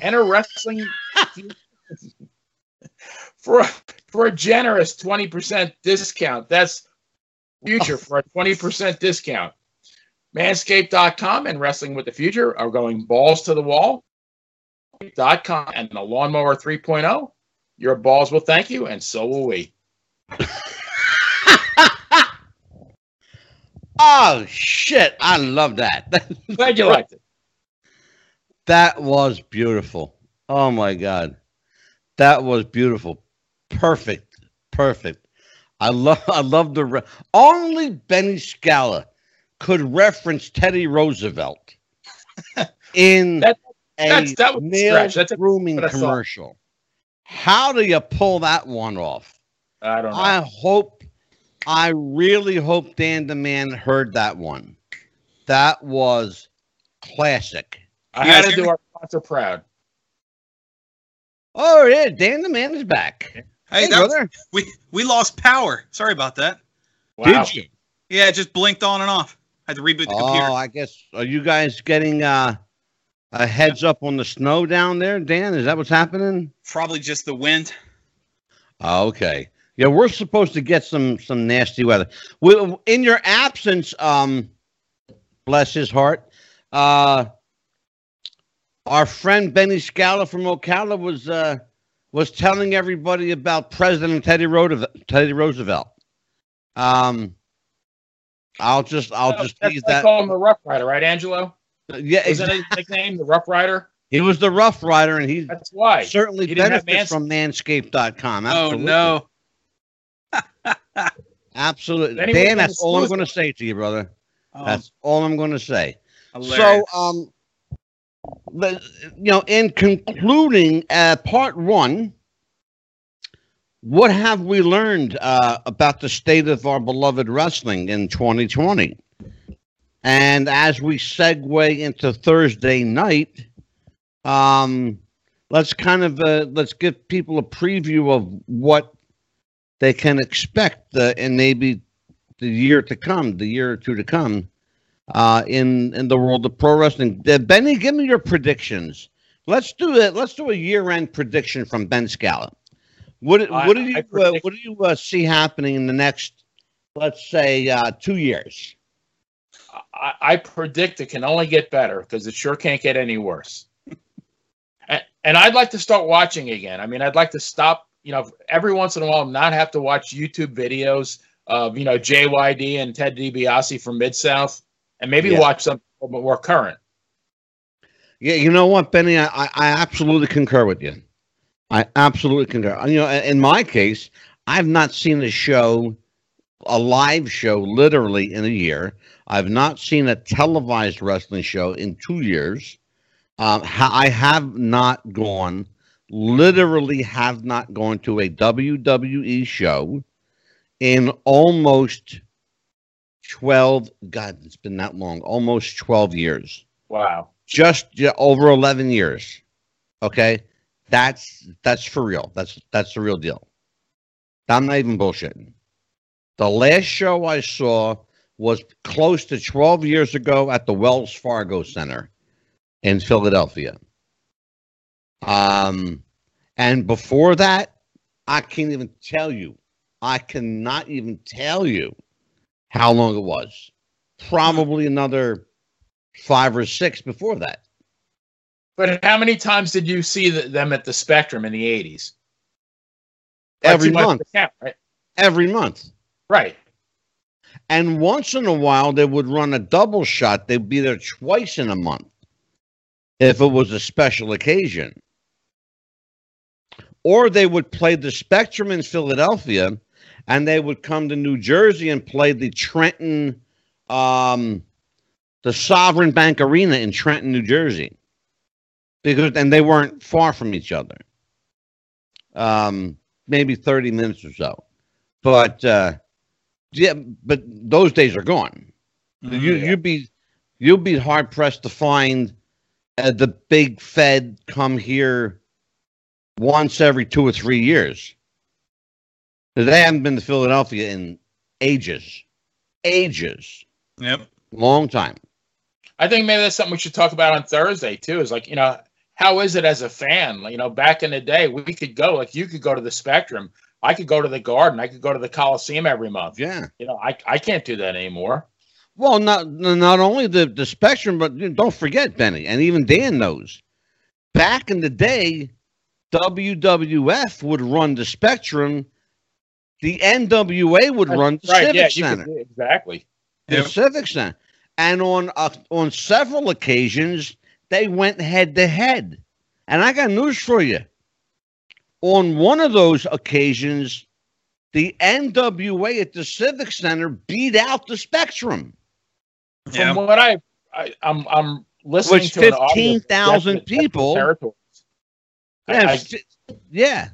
Enter wrestling [LAUGHS] [LAUGHS] for a, for a generous 20% discount. That's future for a 20% discount. Manscaped.com and Wrestling with the Future are going balls to the wall. Dot com and the Lawnmower 3.0. Your balls will thank you, and so will we. [LAUGHS] oh shit! I love that. [LAUGHS] Glad you liked it. That was beautiful. Oh my god, that was beautiful. Perfect, perfect. I love, [LAUGHS] I love the re- only Benny Scala could reference Teddy Roosevelt [LAUGHS] in That- a that's- that was a male stretch. That's a- grooming what I saw. commercial. How do you pull that one off? I don't know. I hope, I really hope Dan the Man heard that one. That was classic. I You had guys to do me? our sponsor proud. Oh yeah, Dan the Man is back. Hey, Hey, that was- brother, we we lost power. Sorry about that. Wow. did you? Yeah, it just blinked on and off. I had to reboot the computer. Oh, I guess are you guys getting uh, a heads up on the snow down there, Dan? Is that what's happening? Probably just the wind. Oh, okay. Yeah, we're supposed to get some some nasty weather. We, in your absence, um, bless his heart, uh, our friend Benny Scala from Ocala was uh, was telling everybody about President Teddy Roosevelt. Teddy Roosevelt. Um, I'll just I'll just That's that. call him the Rough Rider, right, Angelo? Yeah, Isn't exactly. his nickname the Rough Rider? He was the Rough Rider, and he That's why. certainly He benefits from Manscaped.com. Oh no. Absolutely. Dan, that's all I'm going to say to you, brother. Um, That's all I'm going to say. hilarious. So, um, you know, in concluding uh, part one, what have we learned uh, about the state of our beloved wrestling in 2020? And as we segue into Thursday night, um, let's kind of uh, let's give people a preview of what they can expect uh, in maybe the year to come, the year or two to come, uh, in in the world of pro wrestling. Uh, Benny, give me your predictions. Let's do it. Let's do a year-end prediction from Ben Scala. What I- what do you uh, predict- what do you uh, see happening in the next, let's say, uh, two years? I, I predict it can only get better because it sure can't get any worse. [LAUGHS] and, and I'd like to start watching again. I mean, I'd like to stop, you know, every once in a while, not have to watch YouTube videos of, you know, JYD and Ted DiBiase from Mid South and maybe Yeah. watch something a little bit more current. Yeah, you know what, Benny, I, I absolutely concur with you. I absolutely concur. You know, in my case, I've not seen a show, a live show, literally in a year. I've not seen a televised wrestling show in two years. Um, I have not gone, literally, have not gone to a WWE show in almost twelve. God, it's been that long. Almost twelve years Wow. just yeah, over 11 years okay that's that's for real that's that's the real deal i'm not even bullshitting the last show i saw was close to 12 years ago at the wells fargo center in philadelphia um and before that i can't even tell you i cannot even tell you how long it was probably another five or six before that But how many times did you see the, them at the Spectrum in the 80s? Every month. count, right? every month. Right. And once in a while, they would run a double shot. They'd be there twice in a month if it was a special occasion. Or they would play the Spectrum in Philadelphia and they would come to New Jersey and play the Trenton, um, the Sovereign Bank Arena in Trenton, New Jersey. Because, and they weren't far from each other. Um, maybe 30 minutes or so. But, uh, yeah, but those days are gone. Mhm. You you'd be you'd be hard pressed to find uh, the big Fed come here once every two or three years. They haven't been to Philadelphia in ages, ages, Yep. long time. I think maybe that's something we should talk about on Thursday too. Is like, you know, how is it as a fan? You know, back in the day, we could go like you could go to the Spectrum, I could go to the Garden, I could go to the Coliseum every month. Yeah. You know, I I can't do that anymore. Well, not not only the the spectrum, but don't forget Benny, and even Dan knows. Back in the day, WWF would run the spectrum the NWA would run the right, Civic yeah, Center. could, exactly. the Yep. Civic Center. And on uh, on several occasions, they went head to head. And I got news for you. On one of those occasions, the NWA at the Civic Center beat out the Spectrum. Yeah. From what I, I I'm I'm listening Which to 15,000 that's the- that's the people- territories. Yeah, I- I- yeah.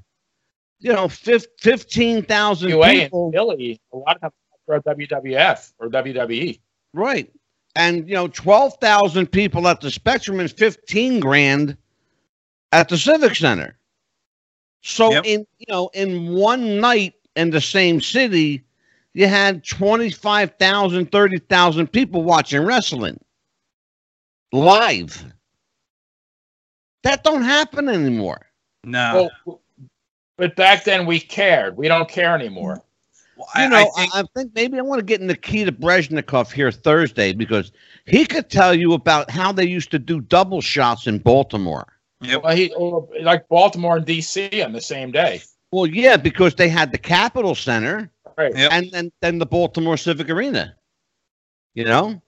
You know, fif- 15,000 people. and Philly, a lot of times for WWF or. WWE. Right. And, you know, 12,000 people at the Spectrum and 15 grand at the Civic Center. So Yep. in, you know, in one night in the same city, you had 25,000, 30,000 people watching wrestling live. That don't happen anymore. No. Well, but back then we cared. We don't care anymore. Well, You I, know, I I think I, think maybe I want to get Nikita Brezhnikov here Thursday because he could tell you about how they used to do double shots in Baltimore. Yep. Well, he like Baltimore and DC on the same day. Well, yeah, because they had the Capitol Center Right. Yep. and then then the Baltimore Civic Arena. You know,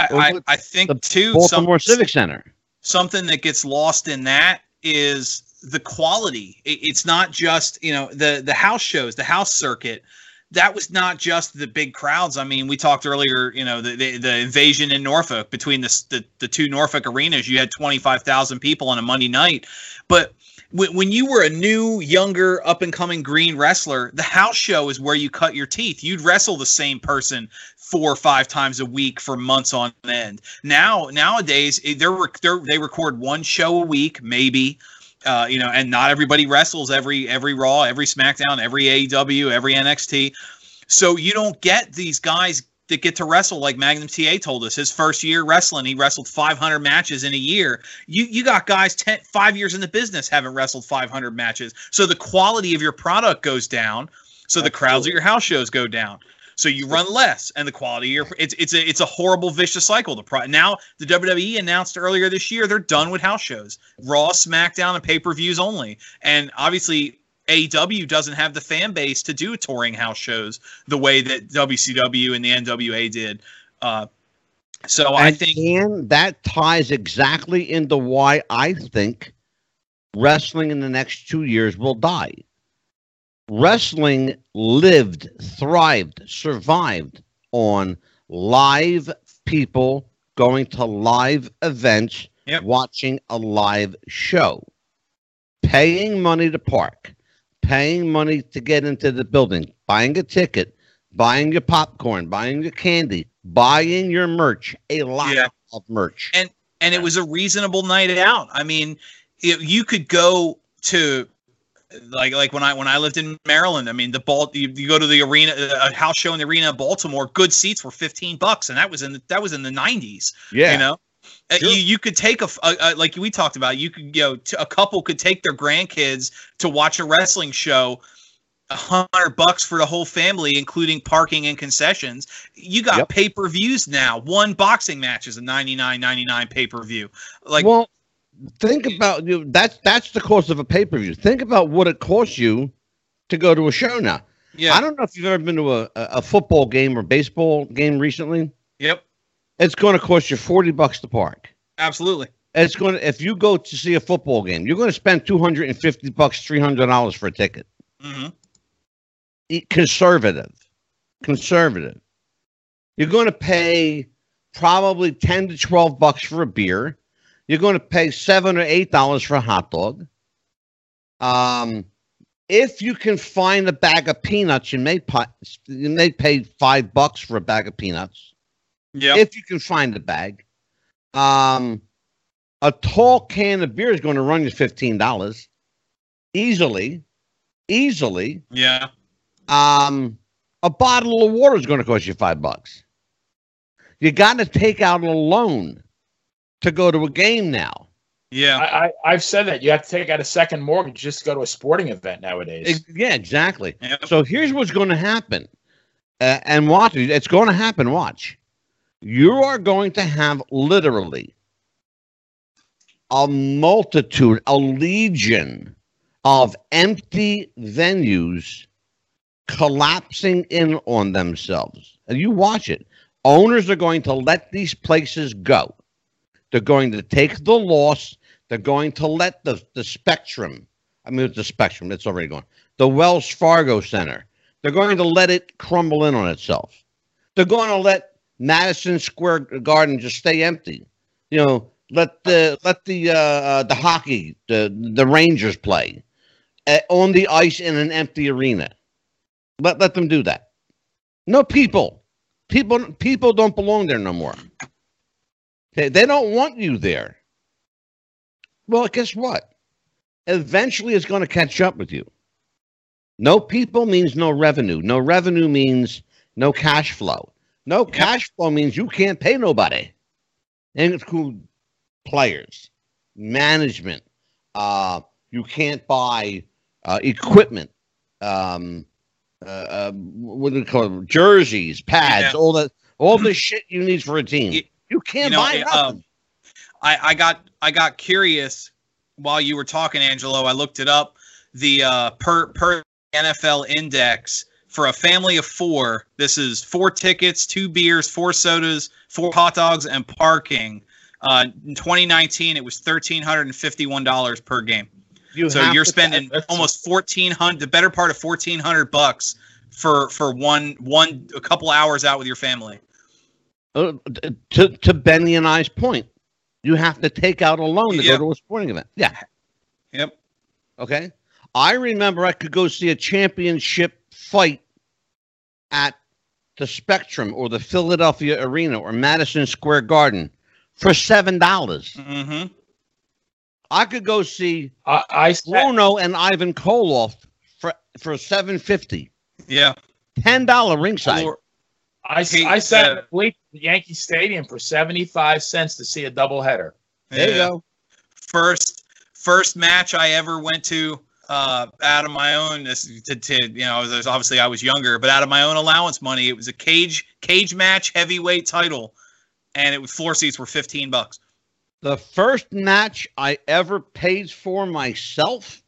I, I, I think the too Baltimore some, Civic Center. something that gets lost in that is the quality. It, it's not just you know the the house shows, the house circuit. That was not just the big crowds. I mean, we talked earlier. You know, the the, the invasion in Norfolk between the, the the two Norfolk arenas. You had twenty five thousand people on a Monday night, but when, you were a new, younger, up and coming green wrestler, the house show is where you cut your teeth. You'd wrestle the same person four or five times a week for months on end. Now, nowadays, eh, they're, they're they record one show a week, maybe. Uh, you know, and not everybody wrestles every every Raw, every SmackDown, every AEW, every NXT. So you don't get these guys that get to wrestle like Magnum TA told us. His first year wrestling, he wrestled 500 matches in a year. You you got guys 10, five years in the business haven't wrestled 500 matches. So the quality of your product goes down. So the crowds at your house shows go down. So you run less, and the quality of your it's it's a it's a horrible vicious cycle. The pro, now the WWE announced earlier this year they're done with house shows, Raw, SmackDown, and pay per views only. And obviously AEW doesn't have the fan base to do touring house shows the way that WCW and the NWA did. Uh, so I think and that ties exactly into why I think wrestling in the next two years will die. Wrestling lived, thrived, survived on live people going to live events, Yep. watching a live show, paying money to park, paying money to get into the building, buying a ticket, buying your popcorn, buying your candy, buying your merch, a lot Yeah. of merch. and and it was a reasonable night out. I mean, it, you could go to like like when I when I lived in Maryland. I mean, the ball you, you go to the arena, a house show in the arena of Baltimore. Good seats were fifteen bucks, and that was in the, that was in the nineties. yeah. You know, Uh, Sure. you you could take a like we talked about. You could you know t- a couple could take their grandkids to watch a wrestling show. A hundred bucks for the whole family, including parking and concessions. You got Yep. pay per views now. One boxing match is a ninety nine ninety nine pay per view. Like well, think about you. That's that's the cost of a pay per view. Think about what it costs you to go to a show now. yeah, I don't know if you've ever been to a, a football game or baseball game recently. yep, It's going to cost you forty bucks to park. absolutely. It's going to if you go to see a football game, you're going to spend two hundred and fifty bucks, three hundred dollars for a ticket. hmm E- Conservative, conservative. You're going to pay probably ten to twelve bucks for a beer. You're going to pay seven or eight dollars for a hot dog. Um, if you can find a bag of peanuts, you may pi- you may pay five bucks for a bag of peanuts. Yeah, if you can find a bag. Um, a tall can of beer is going to run you fifteen dollars, easily, easily. yeah, Um, a bottle of water is going to cost you five bucks. You got to take out a loan to go to a game now. yeah. I, I I've said that you have to take out a second mortgage just to go to a sporting event nowadays. Ex- yeah, exactly. Yep. So here's what's going to happen, uh, and watch. It's going to happen. Watch. You are going to have literally a multitude, a legion of empty venues collapsing in on themselves. And you watch it. Owners are going to let these places go. They're going to take the loss. They're going to let the, the spectrum, I mean, it's the spectrum, it's already gone. The Wells Fargo Center, they're going to let it crumble in on itself. They're going to let Madison Square Garden just stay empty. You know, let the let the uh, uh, the hockey the the Rangers play uh, on the ice in an empty arena. Let let them do that. No people, people people don't belong there no more. They, they don't want you there. Well, guess what? Eventually, it's going to catch up with you. No people means no revenue. No revenue means no cash flow. No cash flow means you can't pay nobody. And it's cool players, management. Uh, you can't buy uh, equipment. Um, uh, uh, what do they call them? Jerseys, pads, Yeah. all that, all the [CLEARS THROAT] shit you need for a team. You- can't you know, buy it, nothing. um, I, I got I got curious while you were talking, Angelo. I looked it up. The uh, per per NFL index for a family of four. This is four tickets, two beers, four sodas, four hot dogs, and parking. Uh, in 2019, it was thirteen hundred and fifty-one dollars per game. you So you're spending almost fourteen hundred, the better part of fourteen hundred bucks for for one one a couple hours out with your family. Uh, to to Benny and I's point, you have to take out a loan to Yeah. go to a sporting event. Yeah. Yep. Okay. I remember I could go see a championship fight at the Spectrum or the Philadelphia Arena or Madison Square Garden for seven dollars. Mm-hmm. I could go see I, I sat, Bruno and Ivan Koloff for for seven fifty. Yeah. Ten dollar ringside. Or- I, Hey, I sat uh, in the bleachers at Yankee Stadium for seventy five cents to see a doubleheader. there you go. First first match I ever went to uh, out of my own this to, to you know obviously I was younger but out of my own allowance money it was a cage cage match heavyweight title and it was floor seats were 15 bucks The first match I ever paid for myself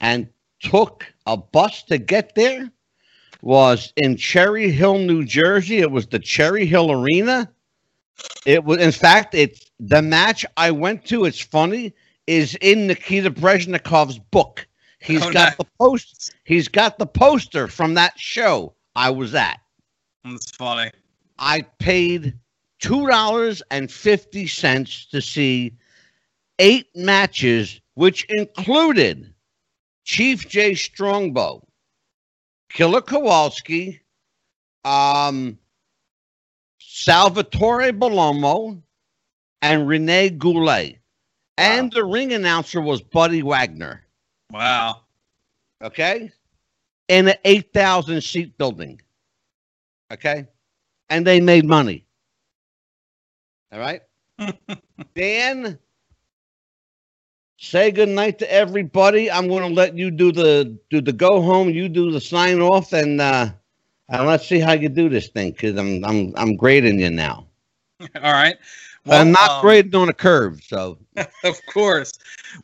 and took a bus to get there was in Cherry Hill, New Jersey. It was the Cherry Hill Arena. It was, in fact, it's the match I went to. It's funny is in Nikita Brezhnikov's book. He's Oh, got nice. the post. He's got the poster from that show I was at. that's funny I paid two dollars and fifty cents to see eight matches, which included Chief Jay Strongbow, Killer Kowalski, um, Salvatore Bellomo, and Rene Goulet. And the ring announcer was Buddy Wagner. wow Okay, in an eight thousand seat building. Okay, and they made money. All right, [LAUGHS] Dan. Say good night to everybody. I'm going to let you do the do the go home. You do the sign off, and uh, and let's see how you do this thing because I'm I'm I'm grading you now. [LAUGHS] all right Well, I'm not um, grading on a curve, so [LAUGHS] Of course.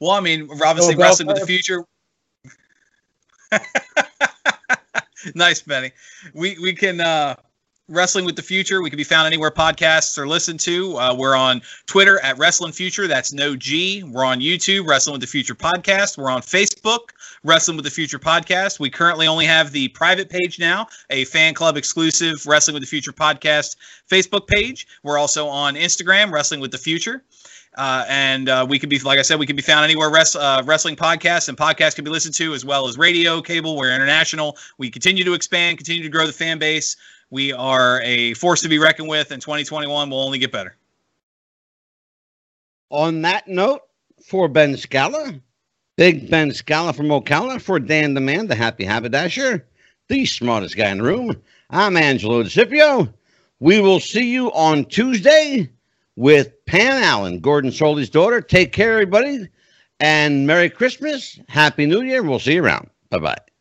Well, I mean, we're obviously Oh, wrestling with the future. [LAUGHS] nice, Benny. We we can uh wrestling with the future. We can be found anywhere podcasts are listened to. Uh, we're on Twitter at Wrestling Future. That's no G. We're on YouTube, Wrestling with the Future podcast. We're on Facebook, Wrestling with the Future podcast. We currently only have the private page now, a fan club exclusive Wrestling with the Future podcast Facebook page. We're also on Instagram, Wrestling with the Future. Uh, and uh, we can be, like I said, we can be found anywhere uh, wrestling podcasts and podcasts can be listened to as well as radio, cable. We're international. We continue to expand, continue to grow the fan base. We are a force to be reckoned with, and 2021 will only get better. on that note, for Ben Scala, Big Ben Scala from Ocala, for Dan the Man, the Happy Haberdasher, the smartest guy in the room, I'm Angelo DeCipio. We will see you on Tuesday with Pam Allen, Gordon Solie's daughter. Take care, everybody, and Merry Christmas, Happy New Year. We'll see you around. Bye bye.